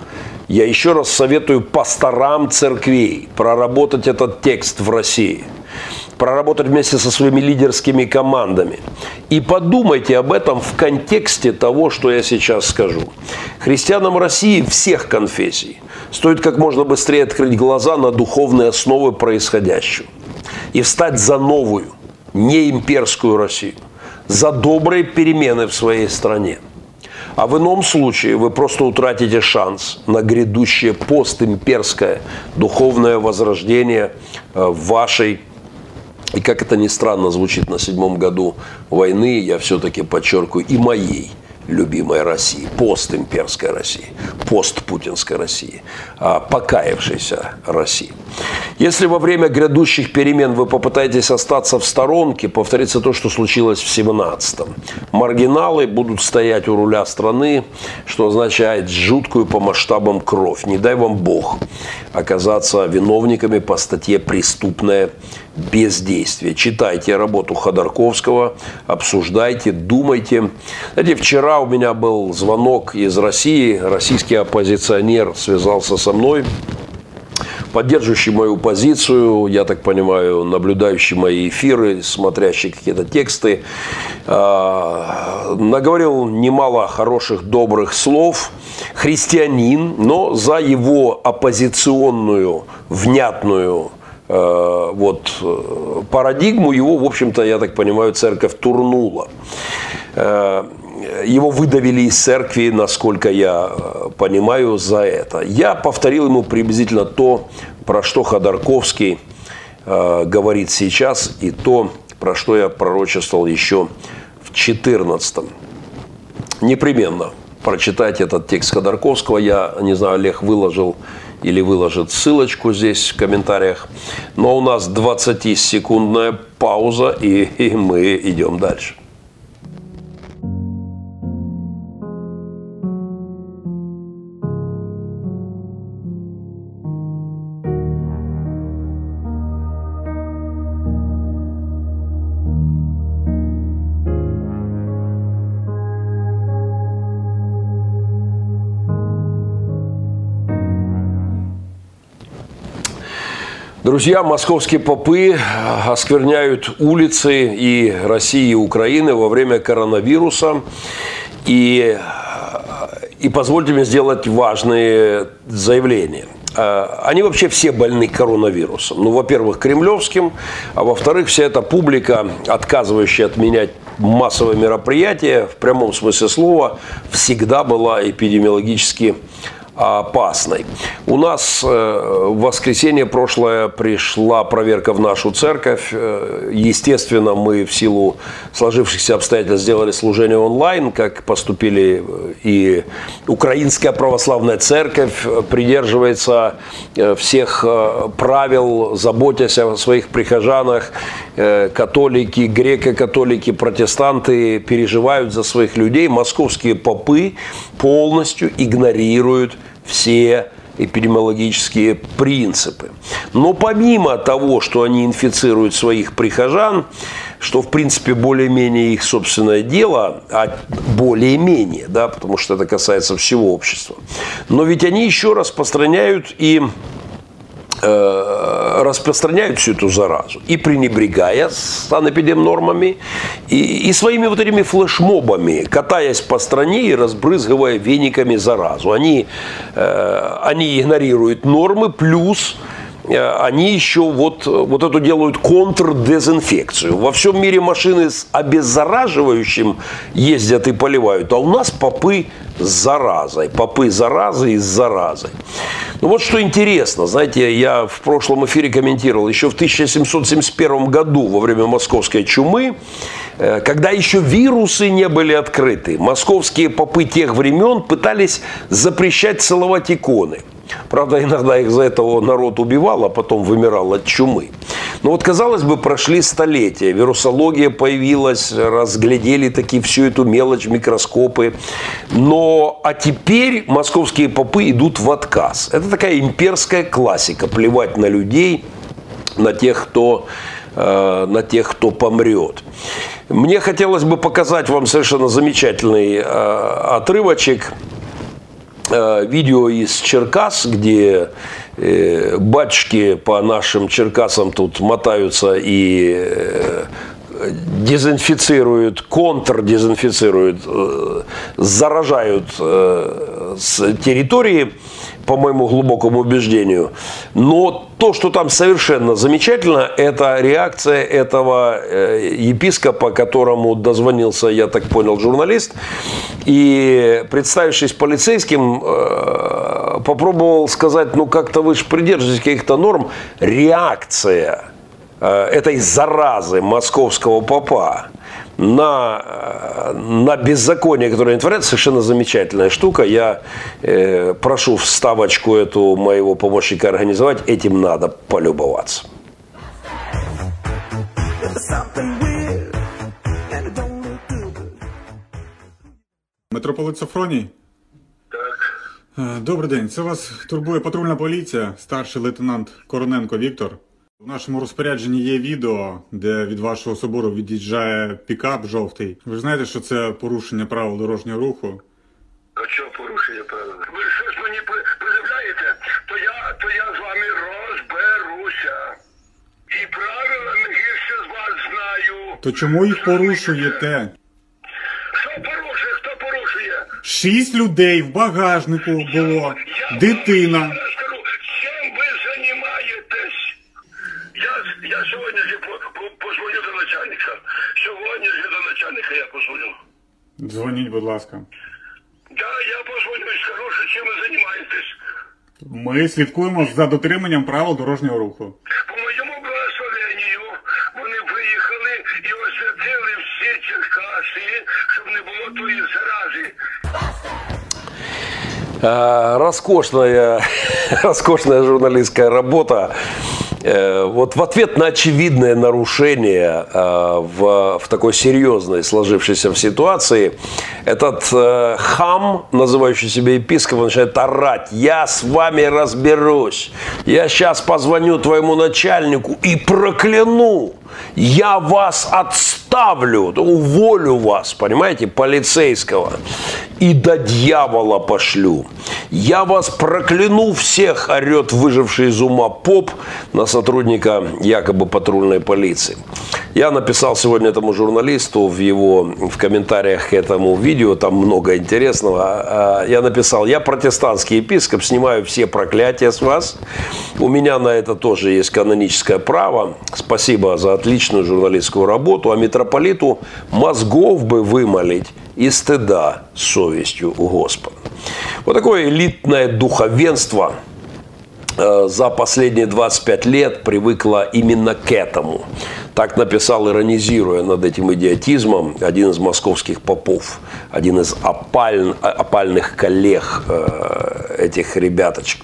Я еще раз советую пасторам церквей проработать этот текст в России проработать вместе со своими лидерскими командами. И подумайте об этом в контексте того, что я сейчас скажу. Христианам России всех конфессий стоит как можно быстрее открыть глаза на духовные основы происходящего и встать за новую, не имперскую Россию, за добрые перемены в своей стране – а в ином случае вы просто утратите шанс на грядущее постимперское духовное возрождение э, вашей и как это ни странно звучит на седьмом году войны, я все-таки подчеркиваю, и моей – любимой России, постимперской России, постпутинской России, а, покаявшейся России. Если во время грядущих перемен вы попытаетесь остаться в сторонке, повторится то, что случилось в 17-м. Маргиналы будут стоять у руля страны, что означает жуткую по масштабам кровь. Не дай вам Бог оказаться виновниками по статье «Преступное бездействия. Читайте работу Ходорковского, обсуждайте, думайте. Знаете, вчера у меня был звонок из России, российский оппозиционер связался со мной, поддерживающий мою позицию, я так понимаю, наблюдающий мои эфиры, смотрящий какие-то тексты, а, наговорил немало хороших, добрых слов. Христианин, но за его оппозиционную, внятную вот, парадигму его, в общем-то, я так понимаю, церковь турнула. А, его выдавили из церкви, насколько я э, понимаю, за это. Я повторил ему приблизительно то, про что Ходорковский э, говорит сейчас, и то, про что я пророчествовал еще в 14 Непременно прочитайте этот текст Ходорковского. Я, не знаю, Олег выложил или выложит ссылочку здесь в комментариях. Но у нас 20-секундная пауза, и, и мы идем дальше. Друзья, московские попы оскверняют улицы и России, и Украины во время коронавируса. И, и позвольте мне сделать важные заявления. Они вообще все больны коронавирусом. Ну, во-первых, кремлевским, а во-вторых, вся эта публика, отказывающая отменять массовые мероприятия, в прямом смысле слова, всегда была эпидемиологически опасной. У нас э, в воскресенье прошлое пришла проверка в нашу церковь. Э, естественно, мы в силу сложившихся обстоятельств сделали служение онлайн, как поступили э, и Украинская православная церковь придерживается всех правил, заботясь о своих прихожанах. Католики, греко-католики, протестанты переживают за своих людей. Московские попы полностью игнорируют все эпидемиологические принципы. Но помимо того, что они инфицируют своих прихожан, что в принципе более-менее их собственное дело, а более-менее, да, потому что это касается всего общества, но ведь они еще распространяют и распространяют всю эту заразу и пренебрегая санэпидемнормами, и, и своими вот этими флешмобами, катаясь по стране и разбрызгивая вениками заразу. Они, э, они игнорируют нормы, плюс Э, они еще вот, вот эту делают контрдезинфекцию. Во всем мире машины с обеззараживающим ездят и поливают, а у нас попы с заразой. Попы заразы и с заразой. Ну вот что интересно, знаете, я в прошлом эфире комментировал, еще в 1771 году во время московской чумы, э, когда еще вирусы не были открыты, московские попы тех времен пытались запрещать целовать иконы – Правда, иногда их за этого народ убивал, а потом вымирал от чумы. Но вот, казалось бы, прошли столетия, вирусология появилась, разглядели таки всю эту мелочь, микроскопы. Но, а теперь московские попы идут в отказ. Это такая имперская классика, плевать на людей, на тех, кто э, на тех, кто помрет. Мне хотелось бы показать вам совершенно замечательный э, отрывочек видео из Черкас, где э, батюшки по нашим Черкасам тут мотаются и э, дезинфицируют, контрдезинфицируют, заражают с территории по моему глубокому убеждению. Но то, что там совершенно замечательно, это реакция этого э, епископа, которому дозвонился, я так понял, журналист, и, представившись полицейским, э, попробовал сказать, ну как-то вы же придерживаетесь каких-то норм. Реакция э, этой заразы московского папа – на, на беззаконие, которое они творят, совершенно замечательная штука. Я э, прошу вставочку эту моего помощника организовать. Этим надо полюбоваться. Митрополит Софроній? Так. Е, добрий день. Це вас турбує патрульна поліція, старший лейтенант Короненко Віктор. У нашому розпорядженні є відео, де від вашого собору від'їжджає пікап жовтий. Ви ж знаєте, що це порушення правил дорожнього руху. А що порушення правил? Ви щось мені при- то я, то я з вами розберуся. І правила не гірше з вас знаю. То чому їх порушуєте? Що порушує? Хто порушує? Шість людей в багажнику було, Я дитина. Дзвоніть, будь ласка. Да, я позвоню і скажу, що чим ви займаєтесь. Ми слідкуємо за дотриманням правил дорожнього руху. По моєму благословенню вони виїхали і освятили всі Черкаси, щоб не було тої зарази. Э, Роскошная, (laughs) роскошная журналистская работа. Э, Вот в ответ на очевидное нарушение э, в, в такой серьезной сложившейся ситуации, этот э, хам, называющий себя епископом, начинает орать. Я с вами разберусь. Я сейчас позвоню твоему начальнику и прокляну. Я вас отставлю, уволю вас, понимаете, полицейского. И до дьявола пошлю. Я вас прокляну всех, орет выживший из ума поп на сотрудника якобы патрульной полиции. Я написал сегодня этому журналисту в его в комментариях к этому видео, там много интересного. А, Я написал, я протестантский епископ, снимаю все проклятия с вас. У меня на это тоже есть каноническое право. Спасибо за отличную журналистскую работу. А митрополиту мозгов бы вымолить и стыда совестью у Господа. Вот такое элитное духовенство э, за последние 25 лет привыкла именно к этому. Так написал, иронизируя над этим идиотизмом, один из московских попов, один из опаль- опальных коллег э, этих ребяточек.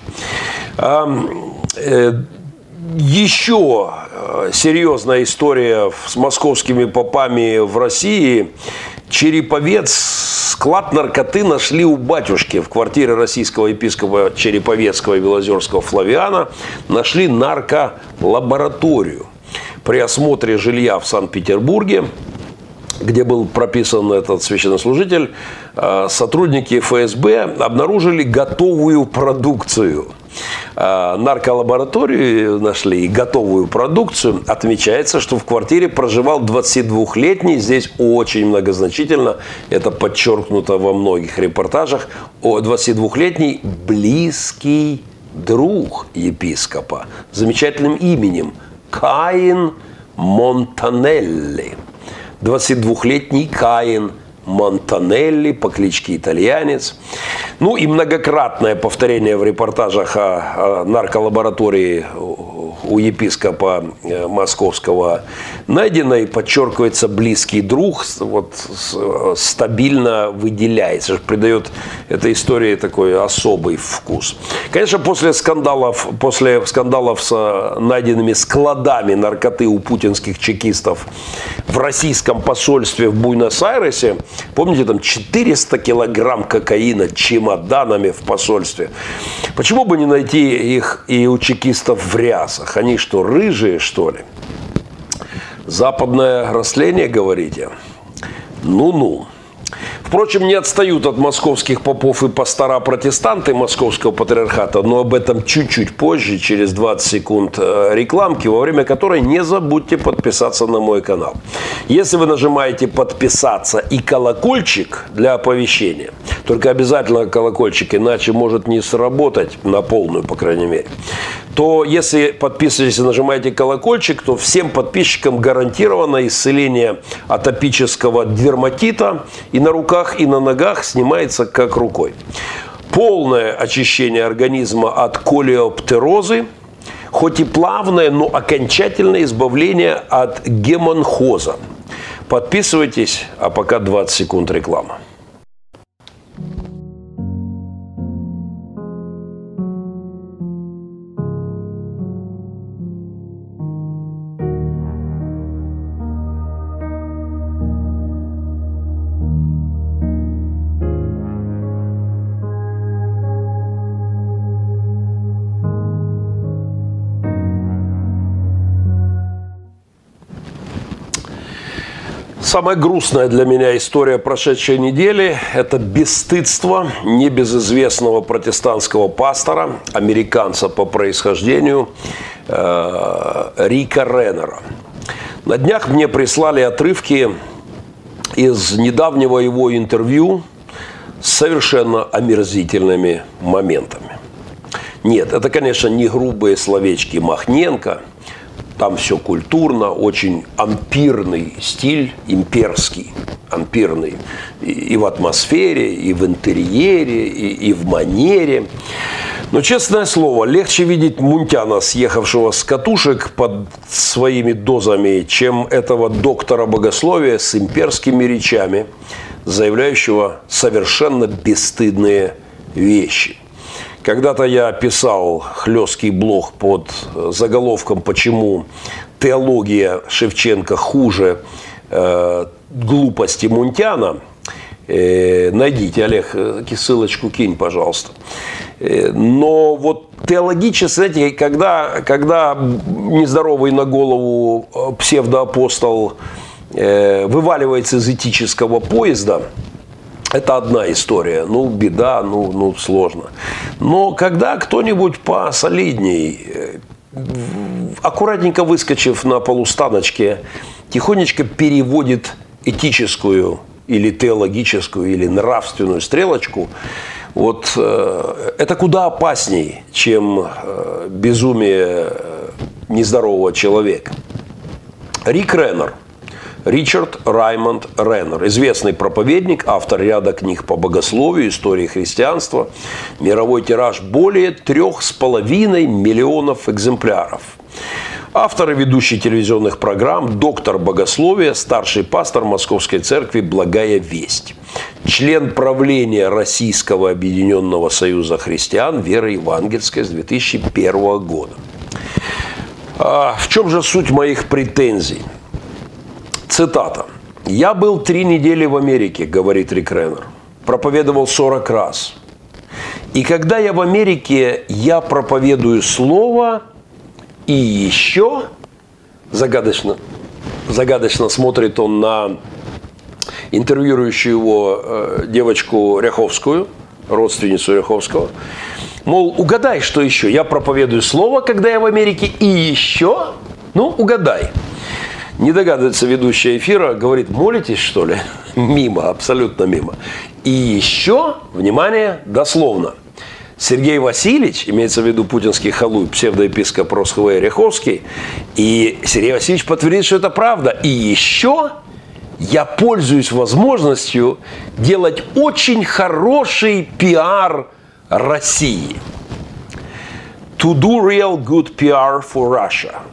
Еще э, серьезная история с московскими попами в России. Череповец, склад наркоты нашли у батюшки в квартире российского епископа Череповецкого и Белозерского Флавиана. Нашли нарколабораторию. При осмотре жилья в Санкт-Петербурге где был прописан этот священнослужитель, э, сотрудники ФСБ обнаружили готовую продукцию. Э, Нарколабораторию нашли и готовую продукцию. Отмечается, что в квартире проживал 22-летний, здесь очень многозначительно, это подчеркнуто во многих репортажах, о 22-летний близкий друг епископа замечательным именем Каин Монтанелли. 22-летний Каин Монтанелли по кличке Итальянец. Ну и многократное повторение в репортажах о, о нарколаборатории у- епископа э, московского найдено и подчеркивается близкий друг, вот э, стабильно выделяется, придает этой истории такой особый вкус. Конечно, после скандалов, после скандалов с э, найденными складами наркоты у путинских чекистов в российском посольстве в Буэнос-Айресе, помните, там 400 килограмм кокаина чемоданами в посольстве. Почему бы не найти их и у чекистов в рясах? Они что, рыжие, что ли? Западное растление, говорите? Ну-ну. Впрочем, не отстают от московских попов и пастора протестанты московского патриархата, но об этом чуть-чуть позже, через 20 секунд э, рекламки, во время которой не забудьте подписаться на мой канал. Если вы нажимаете подписаться и колокольчик для оповещения, только обязательно колокольчик, иначе может не сработать на полную, по крайней мере, то если подписываетесь и нажимаете колокольчик, то всем подписчикам гарантировано исцеление атопического дерматита и на руках, и на ногах снимается как рукой. Полное очищение организма от колеоптерозы, хоть и плавное, но окончательное избавление от гемонхоза. Подписывайтесь, а пока 20 секунд реклама. Самая грустная для меня история прошедшей недели – это бесстыдство небезызвестного протестантского пастора, американца по происхождению э, Рика Реннера. На днях мне прислали отрывки из недавнего его интервью с совершенно омерзительными моментами. Нет, это, конечно, не грубые словечки Махненко – там все культурно, очень ампирный стиль, имперский, ампирный. И, в атмосфере, и в интерьере, и, и в манере. Но, честное слово, легче видеть Мунтяна, съехавшего с катушек под своими дозами, чем этого доктора богословия с имперскими речами, заявляющего совершенно бесстыдные вещи – когда-то я писал хлесткий блог под заголовком «Почему теология Шевченко хуже э, глупости Мунтяна». Э, найдите, Олег, э, ссылочку кинь, пожалуйста. Э, но вот теологически, знаете, когда, когда нездоровый на голову э, псевдоапостол э, вываливается из этического поезда – это одна история. Ну, беда, ну, ну сложно. Но когда кто-нибудь посолидней, э, аккуратненько выскочив на полустаночке, тихонечко переводит этическую или теологическую, или нравственную стрелочку, вот э, это куда опасней, чем э, безумие нездорового человека. Рик Реннер – Ричард Раймонд Реннер, известный проповедник, автор ряда книг по богословию, истории христианства. Мировой тираж более трех с половиной миллионов экземпляров. Автор и ведущий телевизионных программ, доктор богословия, старший пастор Московской церкви «Благая весть». Член правления Российского Объединенного Союза Христиан веры евангельской с 2001 года. А в чем же суть моих претензий? Цитата. «Я был три недели в Америке, – говорит Рик Реннер. Проповедовал 40 раз. И когда я в Америке, я проповедую слово и еще, загадочно, загадочно смотрит он на интервьюирующую его э, девочку Ряховскую, родственницу Ряховского, мол, угадай, что еще. Я проповедую слово, когда я в Америке, и еще, ну, угадай. Не догадывается ведущая эфира, говорит, молитесь, что ли? (laughs) Мимо, абсолютно мимо. И еще, внимание, дословно. Сергей Васильевич, имеется в виду путинский халуй, псевдоепископ Росхвей Ряховский, и Сергей Васильевич подтвердит, что это правда. И еще я пользуюсь возможностью делать очень хороший пиар России. To do real good PR for Russia –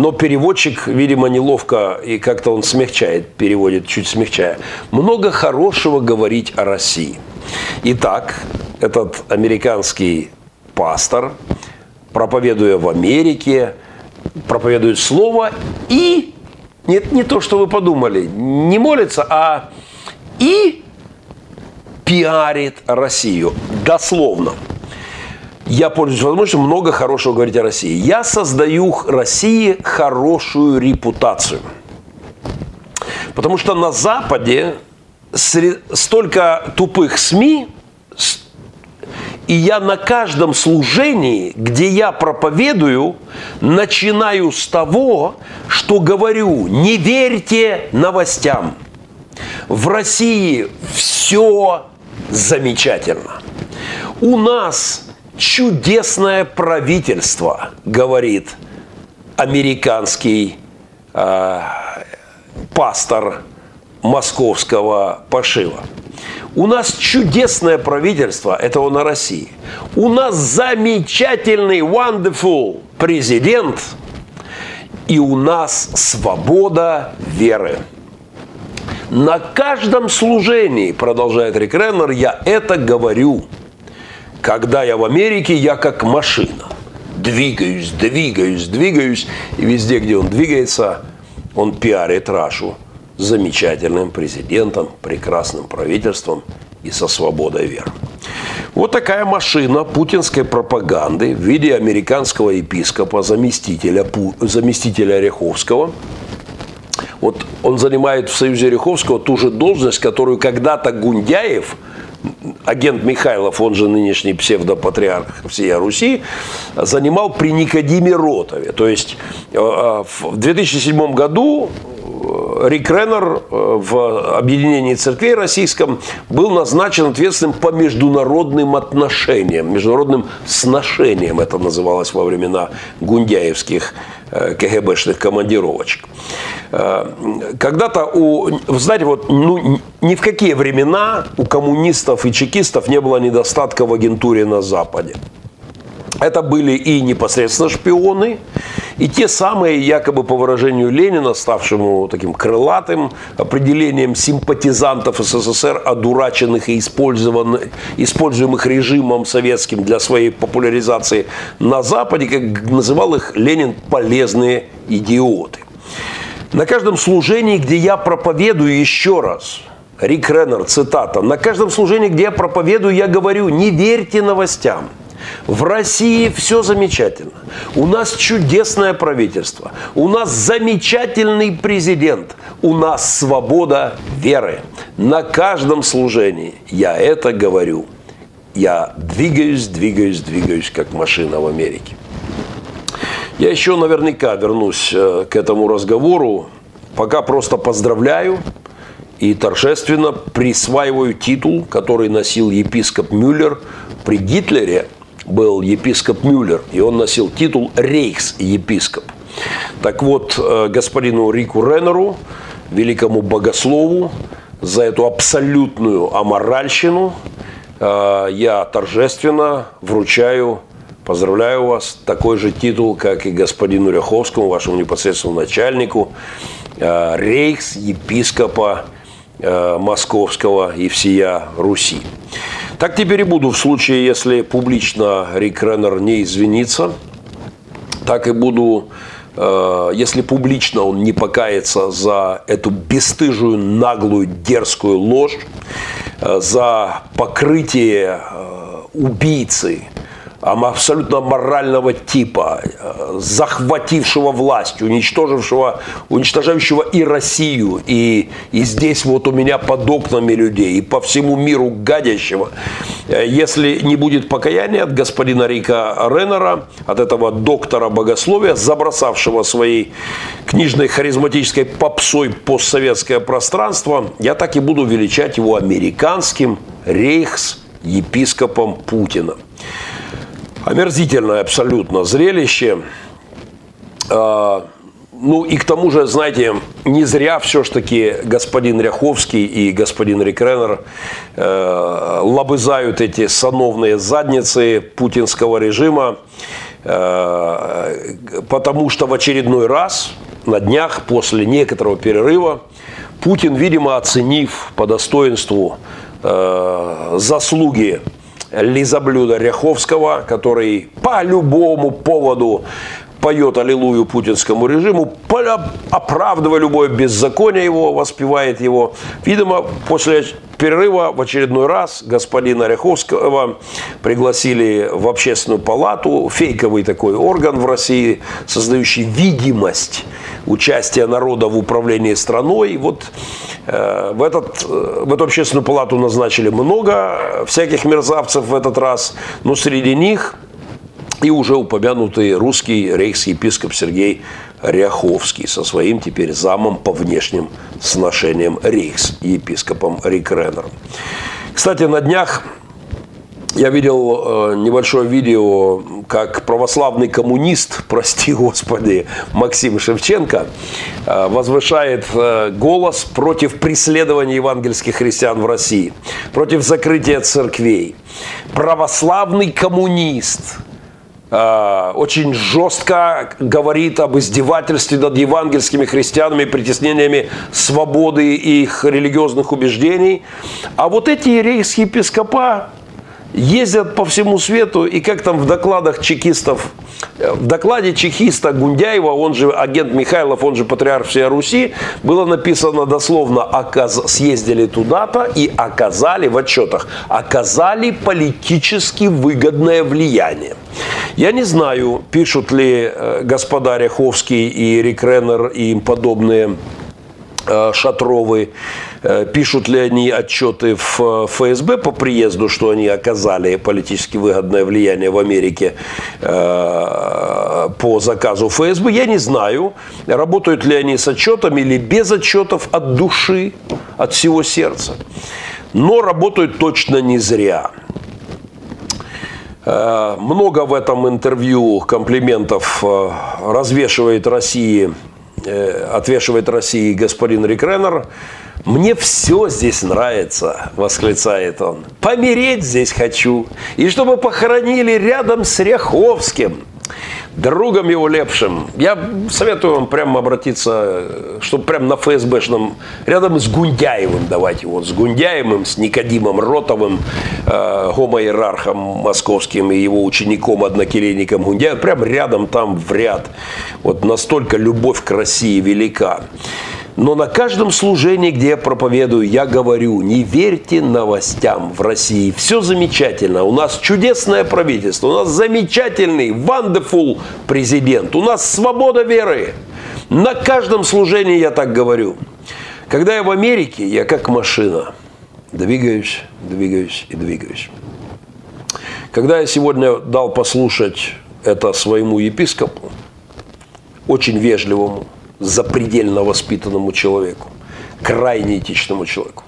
но переводчик, видимо, неловко и как-то он смягчает, переводит, чуть смягчая. Много хорошего говорить о России. Итак, этот американский пастор, проповедуя в Америке, проповедует слово и, нет, не то, что вы подумали, не молится, а и пиарит Россию. Дословно я пользуюсь возможностью много хорошего говорить о России. Я создаю России хорошую репутацию. Потому что на Западе столько тупых СМИ, и я на каждом служении, где я проповедую, начинаю с того, что говорю, не верьте новостям. В России все замечательно. У нас чудесное правительство, говорит американский э, пастор московского пошива. У нас чудесное правительство, это он о России. У нас замечательный, wonderful президент, и у нас свобода веры. На каждом служении, продолжает Рик Реннер, я это говорю – когда я в Америке, я как машина. Двигаюсь, двигаюсь, двигаюсь. И везде, где он двигается, он пиарит Рашу замечательным президентом, прекрасным правительством и со свободой веры. Вот такая машина путинской пропаганды в виде американского епископа, заместителя, заместителя Ореховского, Вот он занимает в Союзе Риховского ту же должность, которую когда-то Гундяев – агент Михайлов, он же нынешний псевдопатриарх всей Руси, занимал при Никодиме Ротове. То есть э, э, в 2007 году Рик Реннер в объединении церквей российском был назначен ответственным по международным отношениям, международным сношениям, это называлось во времена гундяевских КГБшных командировочек. Э, когда-то у, знаете, вот ну, ни в какие времена у коммунистов и чекистов не было недостатка в агентуре на Западе. Это были и непосредственно шпионы, и те самые, якобы по выражению Ленина, ставшему таким крылатым определением симпатизантов СССР, одураченных и используемых режимом советским для своей популяризации на Западе, как называл их Ленин, полезные идиоты. На каждом служении, где я проповедую еще раз, Рик Реннер, цитата, на каждом служении, где я проповедую, я говорю, не верьте новостям. В России все замечательно. У нас чудесное правительство. У нас замечательный президент. У нас свобода веры. На каждом служении я это говорю. Я двигаюсь, двигаюсь, двигаюсь, как машина в Америке. Я еще наверняка вернусь э, к этому разговору. Пока просто поздравляю и торжественно присваиваю титул, который носил епископ Мюллер. При Гитлере был епископ Мюллер, и он носил титул рейхс-епископ. Так вот, э, господину Рику Реннеру, великому богослову, за эту абсолютную аморальщину э, я торжественно вручаю Поздравляю вас. Такой же титул, как и господину Ряховскому, вашему непосредственному начальнику, э, рейхс-епископа Московского и всея Руси. Так теперь и буду в случае, если публично Рик Реннер не извинится. Так и буду, э, если публично он не покается за эту бесстыжую, наглую, дерзкую ложь, за покрытие убийцы – абсолютно морального типа, э, захватившего власть, уничтожившего, уничтожающего и Россию, и, и здесь вот у меня под окнами людей, и по всему миру гадящего. Э, если не будет покаяния от господина Рика Реннера, от этого доктора богословия, забросавшего своей книжной харизматической попсой постсоветское пространство, я так и буду величать его американским рейхс-епископом Путина. Омерзительное абсолютно зрелище. А, ну и к тому же, знаете, не зря все-таки господин Ряховский и господин Рикренер э, лобызают эти сановные задницы путинского режима, э, потому что в очередной раз на днях после некоторого перерыва Путин, видимо, оценив по достоинству э, заслуги лизоблюда Ряховского, который по любому поводу поет аллилуйю путинскому режиму, оправдывая любое беззаконие его, воспевает его. Видимо, после перерыва в очередной раз господина Ряховского пригласили в общественную палату, фейковый такой орган в России, создающий видимость участия народа в управлении страной. Вот э, в, этот, э, в эту общественную палату назначили много всяких мерзавцев в этот раз, но среди них и уже упомянутый русский рейхс-епископ Сергей Ряховский со своим теперь замом по внешним сношениям рейхс-епископом Рик Реннером. Кстати, на днях я видел э, небольшое видео, как православный коммунист, (laughs) прости господи, Максим Шевченко, э, возвышает э, голос против преследования евангельских христиан в России, против закрытия церквей. Православный коммунист – очень жестко говорит об издевательстве над евангельскими христианами, притеснениями свободы их религиозных убеждений. А вот эти епископа ездят по всему свету, и как там в докладах чекистов, в докладе чекиста Гундяева, он же агент Михайлов, он же патриарх всей Руси, было написано дословно, оказ... съездили туда-то и оказали в отчетах, оказали политически выгодное влияние. Я не знаю, пишут ли э, господа Ряховский и Рик Реннер и им подобные Э, Шатровы, пишут ли они отчеты в э, ФСБ по приезду, что они оказали политически выгодное влияние в Америке по заказу ФСБ, я не знаю. Работают ли они с отчетами или без отчетов от души, от всего сердца. Но работают точно не зря. Много в этом интервью комплиментов развешивает России Э, отвешивает России господин Рикренер. «Мне все здесь нравится», – восклицает он. «Помереть здесь хочу. И чтобы похоронили рядом с Ряховским другом его лепшим. Я советую вам прямо обратиться, чтобы прямо на ФСБшном, рядом с Гундяевым давать его, с Гундяевым, с Никодимом Ротовым, э, гомоиерархом московским и его учеником, однокелейником Гундяевым, прямо рядом там в ряд. Вот настолько любовь к России велика. Но на каждом служении, где я проповедую, я говорю, не верьте новостям в России. Все замечательно. У нас чудесное правительство. У нас замечательный, wonderful президент. У нас свобода веры. На каждом служении я так говорю. Когда я в Америке, я как машина. Двигаюсь, двигаюсь и двигаюсь. Когда я сегодня дал послушать это своему епископу, очень вежливому, запредельно воспитанному человеку, крайне этичному человеку.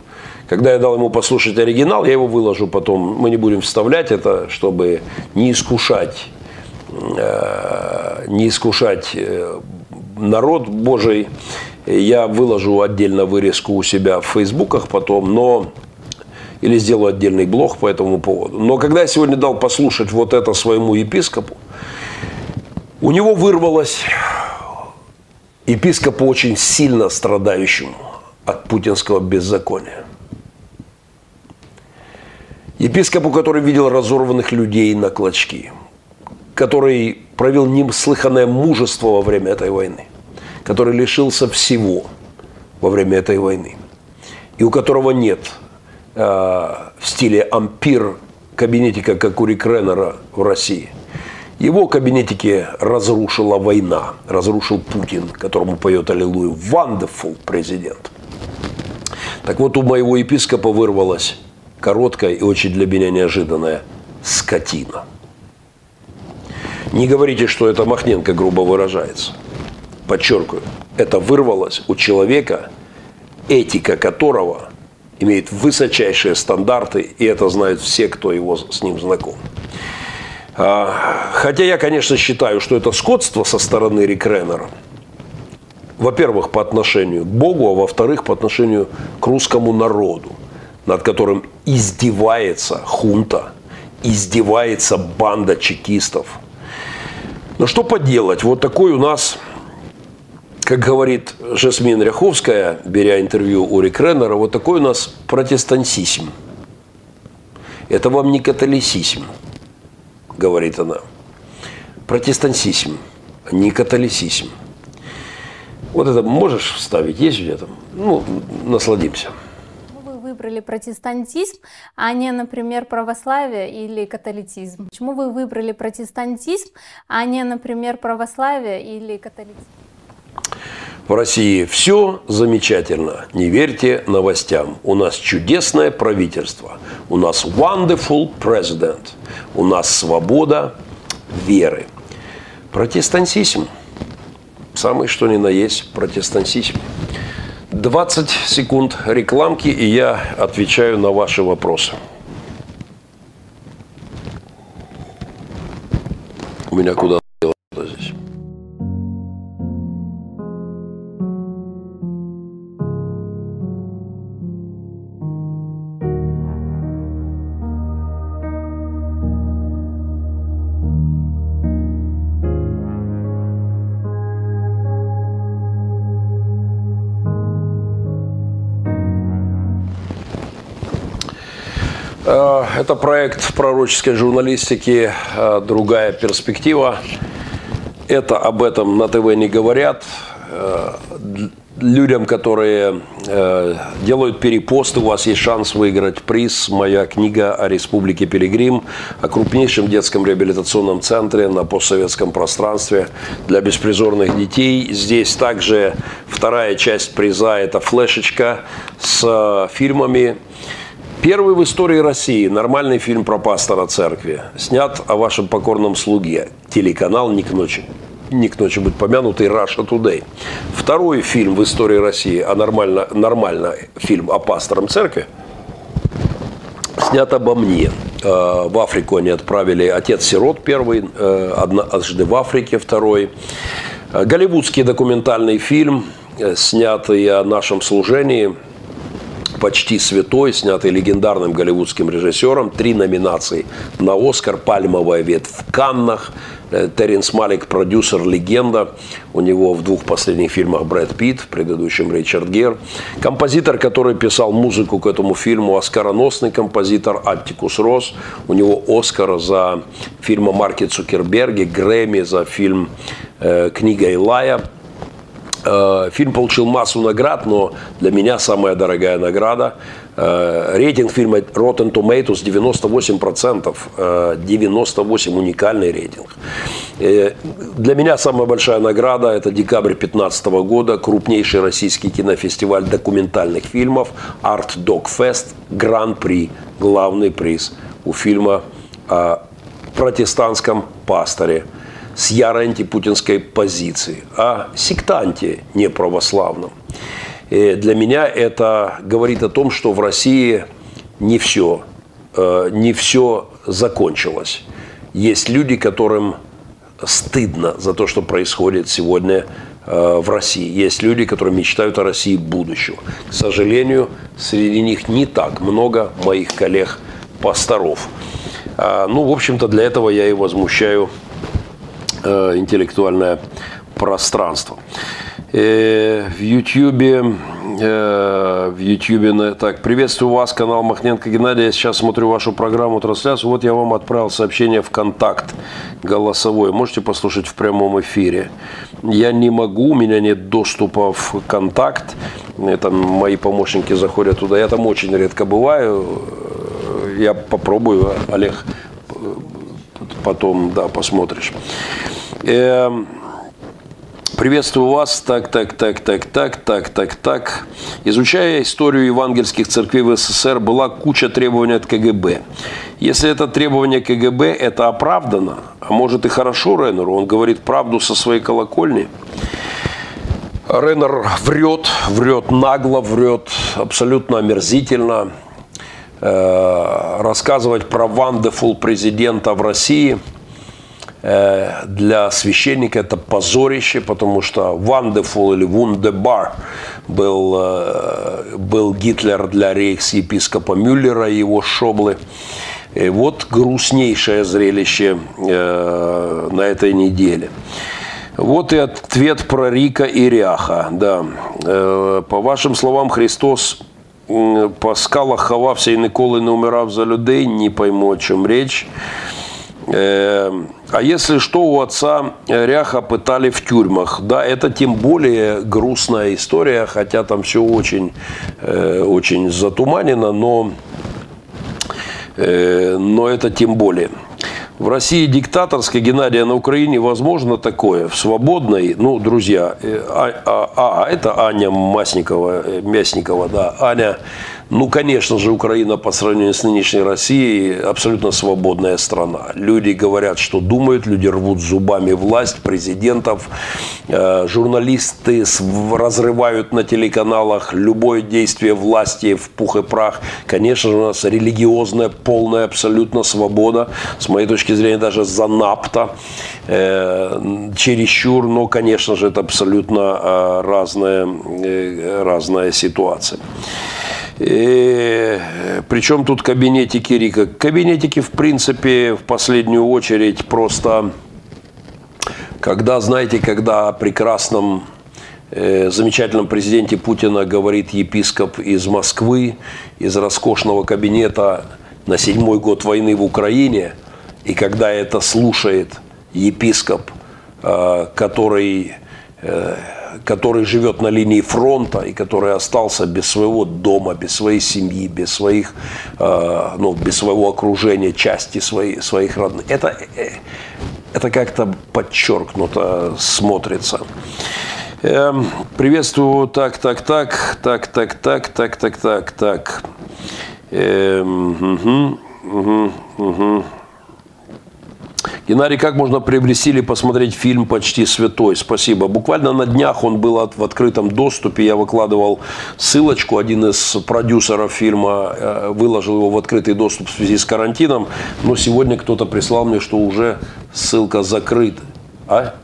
Когда я дал ему послушать оригинал, я его выложу потом. Мы не будем вставлять это, чтобы не искушать, э, не искушать э, народ Божий. Я выложу отдельно вырезку у себя в фейсбуках потом, но или сделаю отдельный блог по этому поводу. Но когда я сегодня дал послушать вот это своему епископу, у него вырвалось епископу очень сильно страдающему от путинского беззакония. Епископу, который видел разорванных людей на клочки, который провел неслыханное мужество во время этой войны, который лишился всего во время этой войны, и у которого нет э, в стиле ампир кабинетика, как у Рик Реннера в России – его кабинетики разрушила война, разрушил Путин, которому поет Аллилуйя. Wonderful президент. Так вот, у моего епископа вырвалась короткая и очень для меня неожиданная скотина. Не говорите, что это Махненко грубо выражается. Подчеркиваю, это вырвалось у человека, этика которого имеет высочайшие стандарты, и это знают все, кто его с ним знаком. А, хотя я, конечно, считаю, что это скотство со стороны Рик Реннера. Во-первых, по отношению к Богу, а во-вторых, по отношению к русскому народу, над которым издевается хунта, издевается банда чекистов. Но что поделать, вот такой у нас, как говорит Жасмин Ряховская, беря интервью у Рик Реннера, вот такой у нас протестантизм. Это вам не католицизм говорит она. Протестантизм, не католицизм. Вот это можешь вставить? Есть там? Ну, насладимся. Вы выбрали протестантизм, а не, например, православие или католицизм? Почему вы выбрали протестантизм, а не, например, православие или католицизм? В России все замечательно. Не верьте новостям. У нас чудесное правительство. У нас wonderful president. У нас свобода веры. Протестантизм. Самый что ни на есть протестантизм. 20 секунд рекламки, и я отвечаю на ваши вопросы. У меня куда Э, это проект пророческой журналистики э, «Другая перспектива». Это об этом на ТВ не говорят. Э, людям, которые э, делают перепосты, у вас есть шанс выиграть приз. Моя книга о Республике Пилигрим, о крупнейшем детском реабилитационном центре на постсоветском пространстве для беспризорных детей. Здесь также вторая часть приза – это флешечка с э, фильмами. Первый в истории России нормальный фильм про пастора церкви. Снят о вашем покорном слуге. Телеканал «Ник ночи» не к ночи быть помянутый Russia Today. Второй фильм в истории России, а нормально, нормально фильм о пастором церкви, снят обо мне. Э, в Африку они отправили «Отец-сирот» первый, э, однажды в Африке второй. Э, голливудский документальный фильм, снятый о нашем служении – «Почти святой», снятый легендарным голливудским режиссером. Три номинации на «Оскар», «Пальмовая ветвь» в Каннах. Э, Теренс Малик, продюсер, легенда. У него в двух последних фильмах Брэд Питт, в предыдущем Ричард Гер. Композитор, который писал музыку к этому фильму, оскароносный композитор Аттикус Рос. У него Оскар за фильм о Марке Цукерберге, Грэмми за фильм э, «Книга Илая». Э, фильм получил массу наград, но для меня самая дорогая награда. Э, рейтинг фильма Rotten Tomatoes 98%. 98 уникальный рейтинг. Э, для меня самая большая награда – это декабрь 2015 года, крупнейший российский кинофестиваль документальных фильмов Art Dog Fest, Гран-при, главный приз у фильма о протестантском пасторе – с ярой антипутинской позиции, а сектанте неправославном. И для меня это говорит о том, что в России не все, э, не все закончилось. Есть люди, которым стыдно за то, что происходит сегодня э, в России. Есть люди, которые мечтают о России будущего. К сожалению, среди них не так много моих коллег-пасторов. А, ну, в общем-то, для этого я и возмущаю Э, интеллектуальное пространство. Э, в Ютьюбе, э, в Ютьюбе, так, приветствую вас, канал Махненко Геннадий, я сейчас смотрю вашу программу трансляцию, вот я вам отправил сообщение в контакт голосовой, можете послушать в прямом эфире. Я не могу, у меня нет доступа в контакт, это мои помощники заходят туда, я там очень редко бываю, я попробую, Олег, потом, да, посмотришь. Эм, приветствую вас. Так, так, так, так, так, так, так, так. Изучая историю евангельских церквей в СССР, была куча требований от КГБ. Если это требование КГБ, это оправдано, а может и хорошо Реннеру, он говорит правду со своей колокольни. Реннер врет, врет нагло, врет абсолютно омерзительно. Э, рассказывать про вандефул президента в России – Э, для священника это позорище, потому что Wonderful или Wunderbar был, э, был Гитлер для рейхс-епископа Мюллера и его шоблы. И вот грустнейшее зрелище э, на этой неделе. Вот и ответ про Рика и Ряха. Да. По вашим словам, Христос по скалах ховався і ніколи не умирав за людей. Не пойму, о чем речь. А если что, у отца Ряха пытали в тюрьмах. Да, это тем более грустная история, хотя там все очень, очень затуманено, но, но это тем более. В России диктаторской, Геннадия, на Украине возможно такое, в свободной, ну, друзья, э, а, а, а это Аня Масникова, Мясникова, да, Аня ну, конечно же, Украина по сравнению с нынешней Россией абсолютно свободная страна. Люди говорят, что думают, люди рвут зубами власть, президентов. Э, журналисты разрывают на телеканалах любое действие власти в пух и прах. Конечно же, у нас религиозная, полная абсолютно свобода. С моей точки зрения, даже занапта. Э, чересчур, но, конечно же, это абсолютно э, разная, разная ситуация. И, причем тут кабинетики Рика? Кабинетики, в принципе, в последнюю очередь просто, когда, знаете, когда о прекрасном, э, замечательном президенте Путина говорит епископ из Москвы, из роскошного кабинета на седьмой год войны в Украине, и когда это слушает епископ, э, который э, который живет на линии фронта и который остался без своего дома, без своей семьи, без своих, э, ну, без своего окружения, части своей, своих родных. Это, э, это как-то подчеркнуто смотрится. Эм, приветствую, так, так, так, так, так, так, так, так, так, так. Эм, угу, угу, угу. Геннадий, как можно приобрести или посмотреть фильм «Почти святой»? Спасибо. Буквально на днях он был в открытом доступе. Я выкладывал ссылочку. Один из продюсеров фильма э, выложил его в открытый доступ в связи с карантином. Но сегодня кто-то прислал мне, что уже ссылка закрыта. А?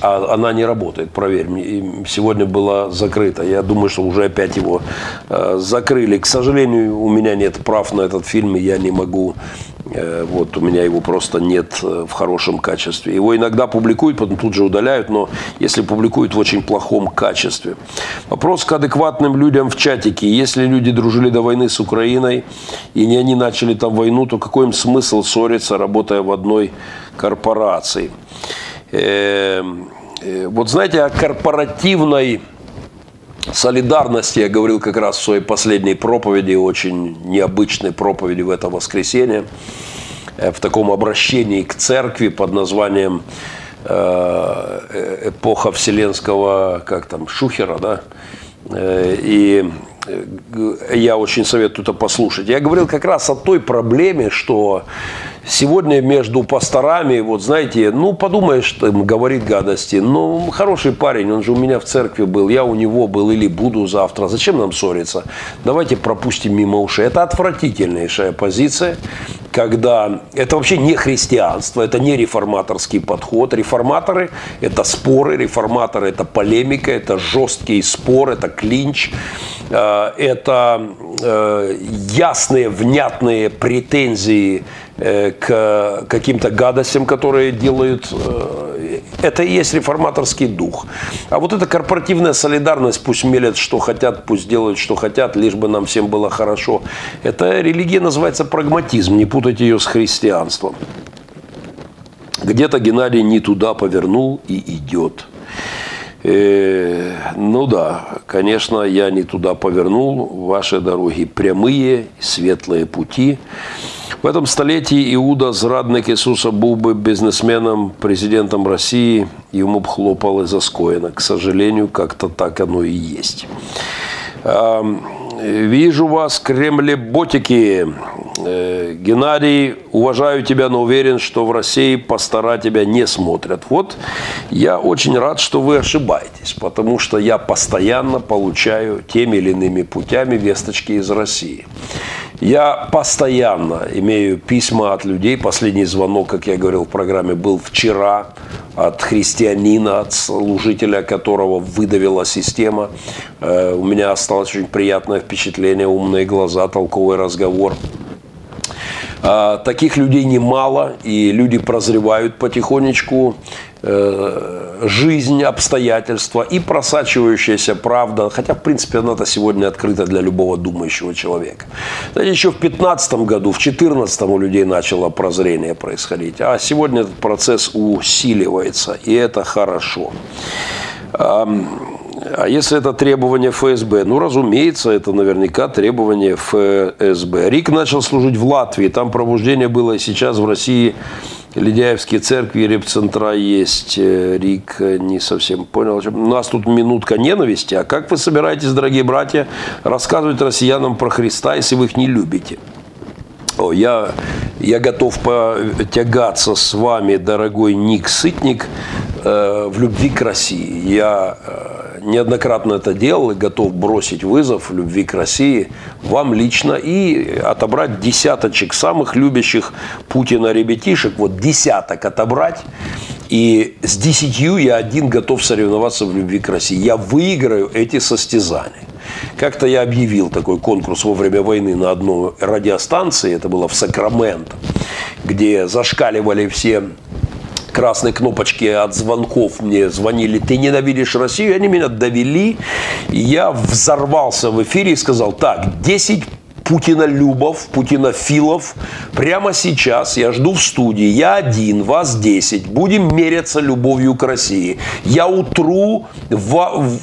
А она не работает, проверь. Сегодня была закрыта. Я думаю, что уже опять его э, закрыли. К сожалению, у меня нет прав на этот фильм, и я не могу Э, вот у меня его просто нет э, в хорошем качестве. Его иногда публикуют, потом тут же удаляют, но если публикуют в очень плохом качестве. Вопрос к адекватным людям в чатике. Если люди дружили до войны с Украиной, и не они начали там войну, то какой им смысл ссориться, работая в одной корпорации? Эм, э, вот знаете, о корпоративной солидарности я говорил как раз в своей последней проповеди, очень необычной проповеди в это воскресенье, э, в таком обращении к церкви под названием э, «Эпоха вселенского, как там, Шухера», да, и я очень советую это послушать. Я говорил как раз о той проблеме, что Сегодня между пасторами, вот знаете, ну подумаешь, там, говорит гадости, ну хороший парень, он же у меня в церкви был, я у него был или буду завтра, зачем нам ссориться? Давайте пропустим мимо ушей. Это отвратительнейшая позиция, когда это вообще не христианство, это не реформаторский подход. Реформаторы – это споры, реформаторы – это полемика, это жесткий спор, это клинч, э, это э, ясные, внятные претензии к каким-то гадостям, которые делают. Э, это и есть реформаторский дух. А вот эта корпоративная солидарность, пусть мелят, что хотят, пусть делают, что хотят, лишь бы нам всем было хорошо. Эта религия называется прагматизм, не путайте ее с христианством. Где-то Геннадий не туда повернул и идет. Э, ну да, конечно, я не туда повернул. Ваши дороги прямые, светлые пути. В этом столетии Иуда, зрадник Ісуса, був би бизнесменом, президентом России, ему бы хлопали за скоено. К сожалению, как-то так оно и есть. Вижу вас, кремлеботики. Э, Геннадий, уважаю тебя, но уверен, что в России пастора тебя не смотрят. Вот я очень рад, что вы ошибаетесь, потому что я постоянно получаю теми или иными путями весточки из России. Я постоянно имею письма от людей. Последний звонок, как я говорил в программе, был вчера от христианина, от служителя, которого выдавила система. Э, у меня осталось очень приятное впечатление, умные глаза, толковый разговор. А, таких людей немало, и люди прозревают потихонечку. Э, жизнь, обстоятельства и просачивающаяся правда, хотя, в принципе, она-то сегодня открыта для любого думающего человека. Знаете, еще в 2015 году, в 2014 у людей начало прозрение происходить, а сегодня этот процесс усиливается, и это хорошо. А если это требование ФСБ? Ну, разумеется, это наверняка требование ФСБ. Рик начал служить в Латвии, там пробуждение было, и сейчас в России Ледяевские церкви, репцентра есть. Э, Рик э, не совсем понял. У нас тут минутка ненависти. А как вы собираетесь, дорогие братья, рассказывать россиянам про Христа, если вы их не любите? О, я, я готов потягаться с вами, дорогой Ник Сытник, э, в любви к России. Я э, неоднократно это делал и готов бросить вызов любви к России вам лично и отобрать десяточек самых любящих Путина ребятишек, вот десяток отобрать. И с десятью я один готов соревноваться в любви к России. Я выиграю эти состязания. Как-то я объявил такой конкурс во время войны на одной радиостанции, это было в Сакраменто, где зашкаливали все красные кнопочки от звонков. Мне звонили, ты ненавидишь Россию, они меня довели, и я взорвался в эфире и сказал, так, 10 путинолюбов, путинофилов. Прямо сейчас я жду в студии. Я один, вас 10. Будем меряться любовью к России. Я утру,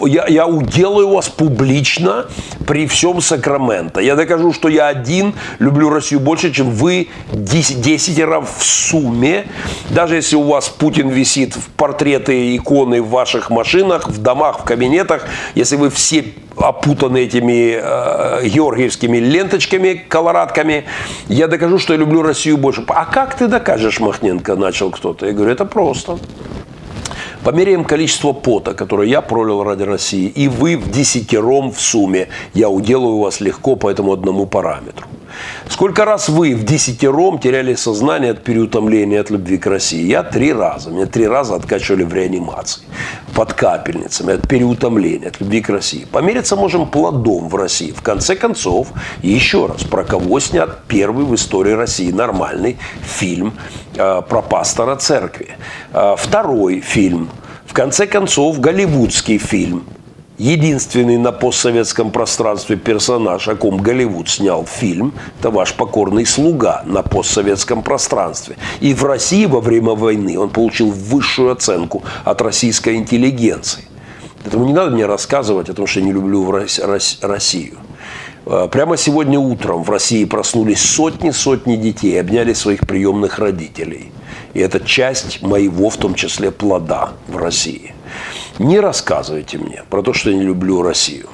я, я уделаю вас публично при всем Сакраменто. Я докажу, что я один люблю Россию больше, чем вы 10, 10 раз в сумме. Даже если у вас Путин висит в портреты, иконы в ваших машинах, в домах, в кабинетах, если вы все опутаны этими э, георгиевскими ленточками, колорадками, я докажу, что я люблю Россию больше. А как ты докажешь, Махненко, начал кто-то. Я говорю, это просто. Померяем количество пота, которое я пролил ради России, и вы в десятером в сумме. Я уделаю вас легко по этому одному параметру. Сколько раз вы в десятером теряли сознание от переутомления, от любви к России? Я три раза. Меня три раза откачивали в реанимации. Под капельницами, от переутомления, от любви к России. Помериться можем плодом в России. В конце концов, еще раз, про кого снят первый в истории России нормальный фильм э, про пастора церкви. Э, второй фильм. В конце концов, голливудский фильм – единственный на постсоветском пространстве персонаж, о ком Голливуд снял фильм, это ваш покорный слуга на постсоветском пространстве. И в России во время войны он получил высшую оценку от российской интеллигенции. Поэтому не надо мне рассказывать о том, что я не люблю Россию. А, прямо сегодня утром в России проснулись сотни-сотни детей, обняли своих приемных родителей. И это часть моего, в том числе, плода в России. Не рассказывайте мне про то, что я не люблю Россию.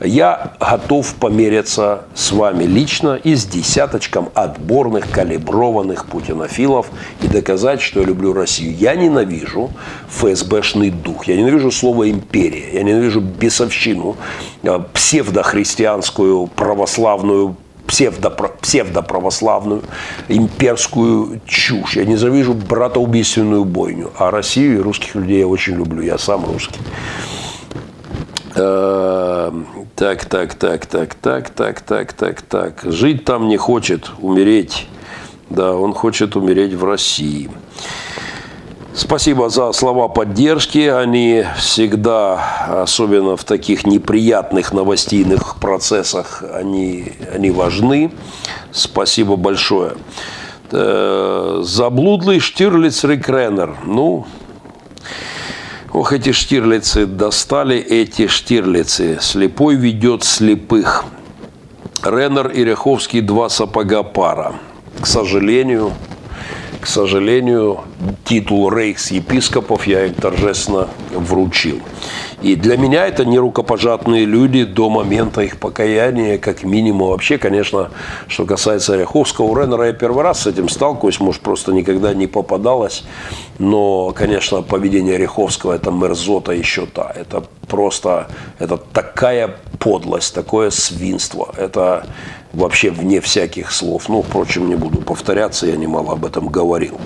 Я готов помериться с вами лично и с десяточком отборных, калиброванных путинофилов и доказать, что я люблю Россию. Я ненавижу ФСБшный дух, я ненавижу слово «империя», я ненавижу бесовщину, э, псевдохристианскую, православную псевдо, псевдоправославную имперскую чушь. Я ненавижу братоубийственную бойню. А Россию и русских людей я очень люблю. Я сам русский. Так, так, так, так, так, так, так, так, так. Жить там не хочет, умереть. Да, он хочет умереть в России. Спасибо за слова поддержки. Они всегда, особенно в таких неприятных новостейных процессах, они, они важны. Спасибо большое. Э, заблудлый Штирлиц Рекренер. Ну, ох, эти Штирлицы, достали эти Штирлицы. Слепой ведет слепых. Реннер и Ряховский два сапога пара. К сожалению, к сожалению, титул рейхс-епископов я им торжественно вручил. И для меня это не рукопожатные люди до момента их покаяния, как минимум. Вообще, конечно, что касается Ореховского, у Реннера я первый раз с этим сталкиваюсь, может, просто никогда не попадалось. Но, конечно, поведение Ореховского – это мерзота еще та. Это просто, это такая подлость, такое свинство. Это вообще вне всяких слов. Ну, впрочем, не буду повторяться, я немало об этом говорил.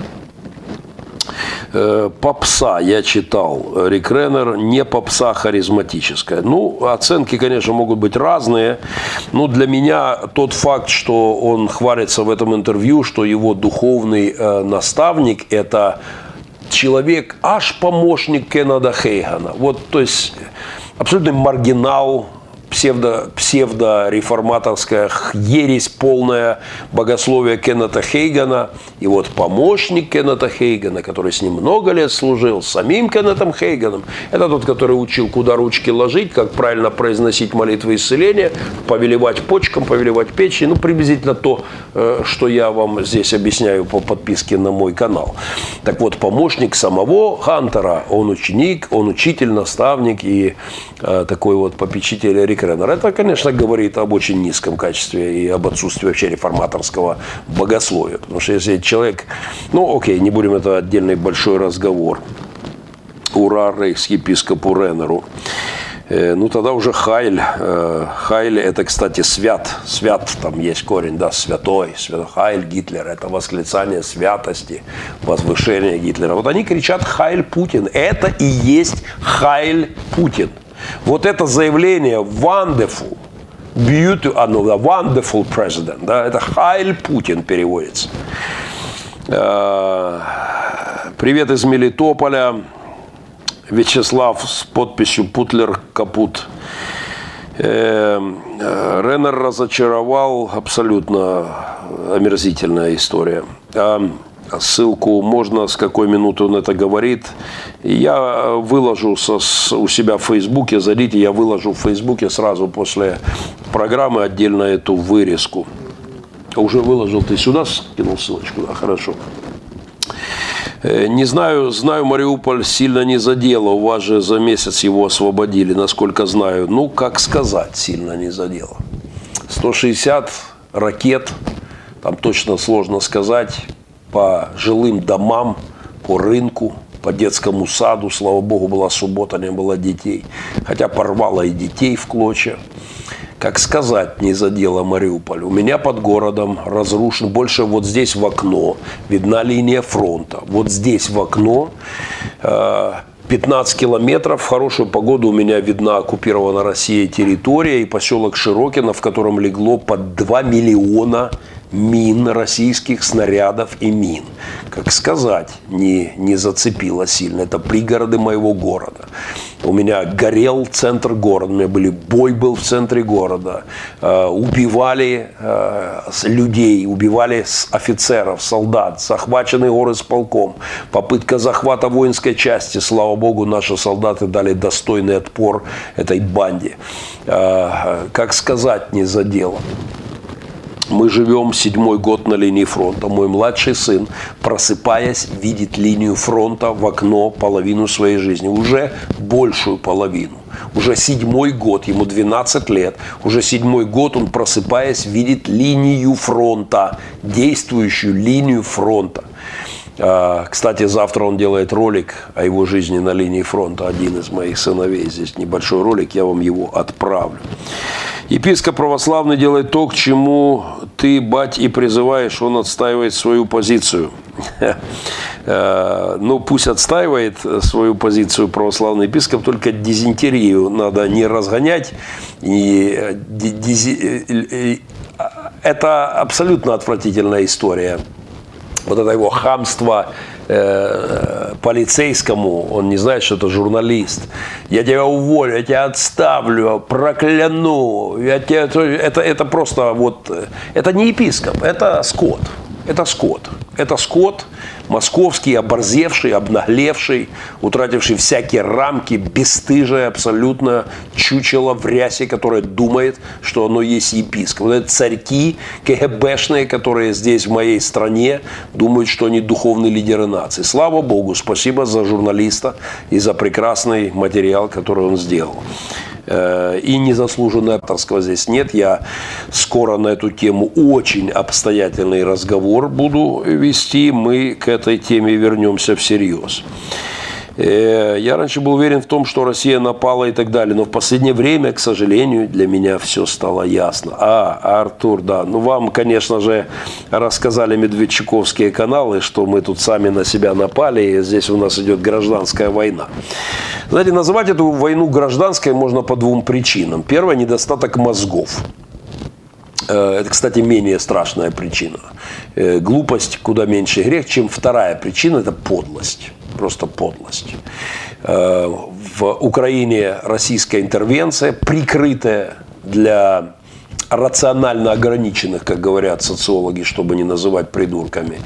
Э, попса я читал. Рик Реннер не попса харизматическая. Ну, оценки, конечно, могут быть разные. Но для меня тот факт, что он хвалится в этом интервью, что его духовный э, наставник – это человек, аж помощник Кеннеда Хейгана. Вот, то есть, абсолютный маргинал, псевдо, псевдо-реформаторская ересь, полное богословие Кеннета Хейгана. И вот помощник Кеннета Хейгана, который с ним много лет служил, самим Кеннетом Хейганом, это тот, который учил, куда ручки ложить, как правильно произносить молитвы исцеления, повелевать почкам, повелевать печени, ну, приблизительно то, э, что я вам здесь объясняю по подписке на мой канал. Так вот, помощник самого Хантера, он ученик, он учитель, наставник и э, такой вот попечитель Кренер. Это, конечно, говорит об очень низком качестве и об отсутствии вообще реформаторского богословия. Потому что если человек, ну окей, не будем это отдельный большой разговор. Ура рейхс-епископу Реннеру. Э, ну, тогда уже Хайль. Э, Хайль – это, кстати, свят. Свят, там есть корень, да, святой. Свят, Хайль Гитлер – это восклицание святости, возвышение Гитлера. Вот они кричат «Хайль Путин». Это и есть Хайль Путин – вот это заявление wonderful, beautiful, а, ну, wonderful president, да, это Хайль Путин переводится. Э, привет из Мелитополя. Вячеслав с подписью Путлер Капут. Э, Реннер разочаровал, абсолютно омерзительная история. Ссылку можно, с какой минуты он это говорит. Я выложу со, у себя в Фейсбуке, зайдите, я выложу в Фейсбуке сразу после программы отдельно эту вырезку. Уже выложил, ты сюда скинул ссылочку, да, хорошо. Э, не знаю, знаю, Мариуполь сильно не задело. У вас же за месяц его освободили, насколько знаю. Ну, как сказать, сильно не задело. 160 ракет, там точно сложно сказать, по жилым домам, по рынку, по детскому саду. Слава богу, была суббота, не было детей. Хотя порвало и детей в клочья как сказать, не задела Мариуполь. У меня под городом разрушен, больше вот здесь в окно, видна линия фронта. Вот здесь в окно 15 э, километров, в хорошую погоду у меня видна оккупирована Россией территория и поселок Широкино, в котором легло под 2 миллиона мин, российских снарядов и мин. Как сказать, не, не зацепило сильно. Это пригороды моего города. У меня горел центр города, у меня были бой был в центре города. Э, убивали э, людей, убивали офицеров, солдат, захваченный город с полком. Попытка захвата воинской части. Слава богу, наши солдаты дали достойный отпор этой банде. Э, как сказать, не задело. Мы живем седьмой год на линии фронта. Мой младший сын, просыпаясь, видит линию фронта в окно половину своей жизни. Уже большую половину. Уже седьмой год, ему 12 лет. Уже седьмой год он, просыпаясь, видит линию фронта. Действующую линию фронта. А, кстати, завтра он делает ролик о его жизни на линии фронта. Один из моих сыновей. Здесь небольшой ролик, я вам его отправлю. Епископ православный делает то, к чему ты, бать, и призываешь. Он отстаивает свою позицию. Э, (laughs) ну, пусть отстаивает свою позицию православный епископ, только дизентерию надо не разгонять. И э, э, это абсолютно отвратительная история вот это его хамство э, полицейскому, он не знает, что это журналист. Я тебя уволю, я тебя отставлю, прокляну. Я тебя, это, это просто вот, это не епископ, это скот. Это скот. Это скот московский, оборзевший, обнаглевший, утративший всякие рамки, бесстыжее абсолютно чучело в рясе, которое думает, что оно есть епископ. Вот это царьки КГБшные, которые здесь в моей стране думают, что они духовные лидеры нации. Слава Богу, спасибо за журналиста и за прекрасный материал, который он сделал. Э, и незаслуженного авторского здесь нет. Я скоро на эту тему очень обстоятельный разговор буду вести. Мы к этой теме вернемся всерьез. Э, я раньше был уверен в том, что Россия напала и так далее, но в последнее время, к сожалению, для меня все стало ясно. А, Артур, да, ну вам, конечно же, рассказали медведчуковские каналы, что мы тут сами на себя напали, и здесь у нас идет гражданская война. Знаете, называть эту войну гражданской можно по двум причинам. Первое – недостаток мозгов. Э, это, кстати, менее страшная причина. Э, глупость куда меньше грех, чем вторая причина – это подлость просто подлость. Э, в Украине российская интервенция, прикрытая для рационально ограниченных, как говорят социологи, чтобы не называть придурками,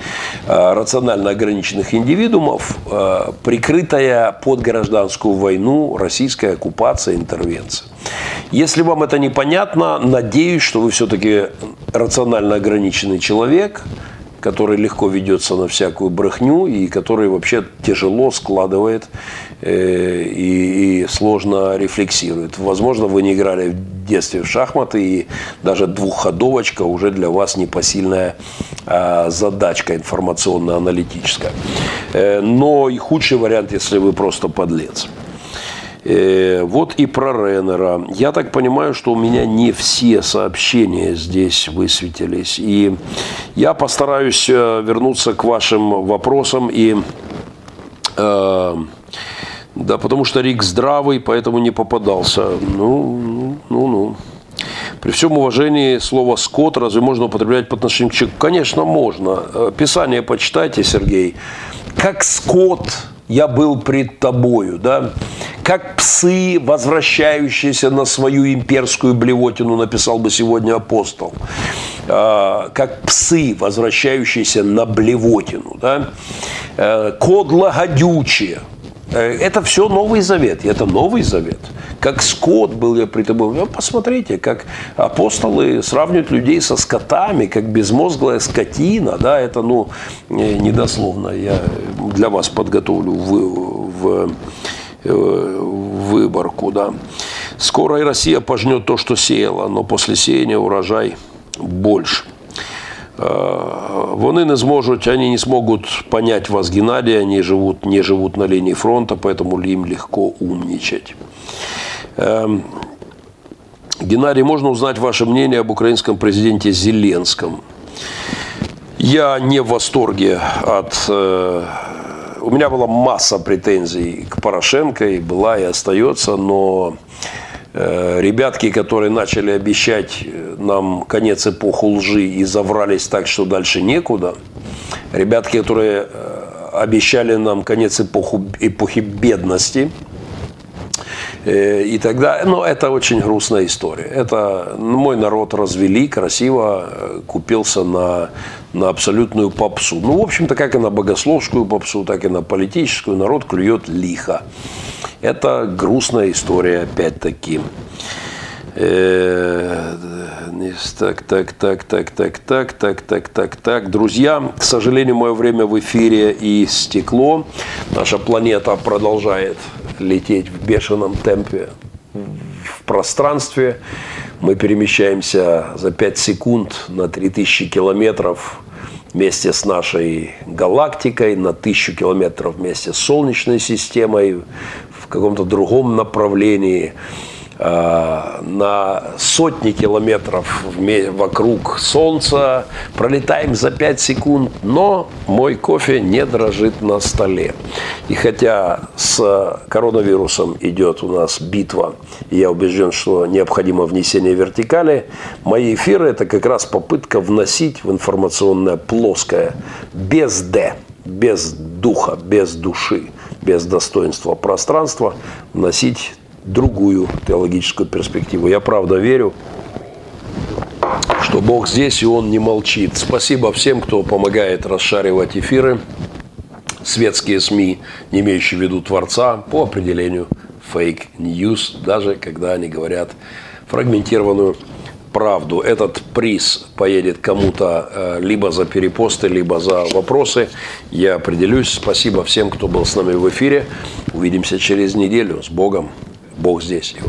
э, рационально ограниченных индивидуумов, э, прикрытая под гражданскую войну российская оккупация, интервенция. Если вам это непонятно, надеюсь, что вы все-таки рационально ограниченный человек, который легко ведется на всякую брехню и который вообще тяжело складывает э, и, и сложно рефлексирует. Возможно, вы не играли в детстве в шахматы, и даже двухходовочка уже для вас непосильная э, задачка информационно-аналитическая. Э, но и худший вариант, если вы просто подлец. Э, вот и про Реннера. Я так понимаю, что у меня не все сообщения здесь высветились. И я постараюсь э, вернуться к вашим вопросам и... Э, да, потому что Рик здравый, поэтому не попадался. Ну, ну, ну. При всем уважении слово «скот» разве можно употреблять по отношению к человеку? Конечно, можно. Писание почитайте, Сергей. Как скот я был пред тобою, да? как псы, возвращающиеся на свою имперскую блевотину, написал бы сегодня апостол. А, как псы, возвращающиеся на блевотину. Да? Э, кодло гадючие. Э, это все Новый Завет. Это Новый Завет. Как скот был я при тобой. Ну, посмотрите, как апостолы сравнивают людей со скотами, как безмозглая скотина. Да, это, ну, недословно. Я для вас подготовлю в, в выборку. Да. Скоро и Россия пожнет то, что сеяла, но после сеяния урожай больше. Вони не зможуть, они не смогут понять вас, Геннадий, они живут, не живут на линии фронта, поэтому им легко умничать. Геннадий, можно узнать ваше мнение об украинском президенте Зеленском? Я не в восторге от э, у меня была масса претензий к Порошенко, и была, и остается, но э, ребятки, которые начали обещать нам конец эпохи лжи и заврались так, что дальше некуда, ребятки, которые э, обещали нам конец эпоху, эпохи бедности – Э, и тогда, ну, это очень грустная история. Это ну, мой народ развели красиво, э, купился на, на абсолютную попсу. Ну, в общем-то, как и на богословскую попсу, так и на политическую народ клюет лихо. Это грустная история, опять-таки. Так, так, так, так, так, так, так, так, так, так. Друзья, к сожалению, мое время в эфире и стекло. Наша планета продолжает лететь в бешеном темпе в пространстве. Мы перемещаемся за 5 секунд на 3000 километров вместе с нашей галактикой, на 1000 километров вместе с Солнечной системой в каком-то другом направлении – на сотни километров вокруг Солнца, пролетаем за 5 секунд, но мой кофе не дрожит на столе. И хотя с коронавирусом идет у нас битва, я убежден, что необходимо внесение вертикали, мои эфиры – это как раз попытка вносить в информационное плоское, без «д», без духа, без души, без достоинства пространства, вносить другую теологическую перспективу. Я правда верю, что Бог здесь и Он не молчит. Спасибо всем, кто помогает расшаривать эфиры. Светские СМИ, не имеющие в виду Творца, по определению фейк news, даже когда они говорят фрагментированную правду. Этот приз поедет кому-то э, либо за перепосты, либо за вопросы. Я определюсь. Спасибо всем, кто был с нами в эфире. Увидимся через неделю. С Богом. bolsa desse. Eu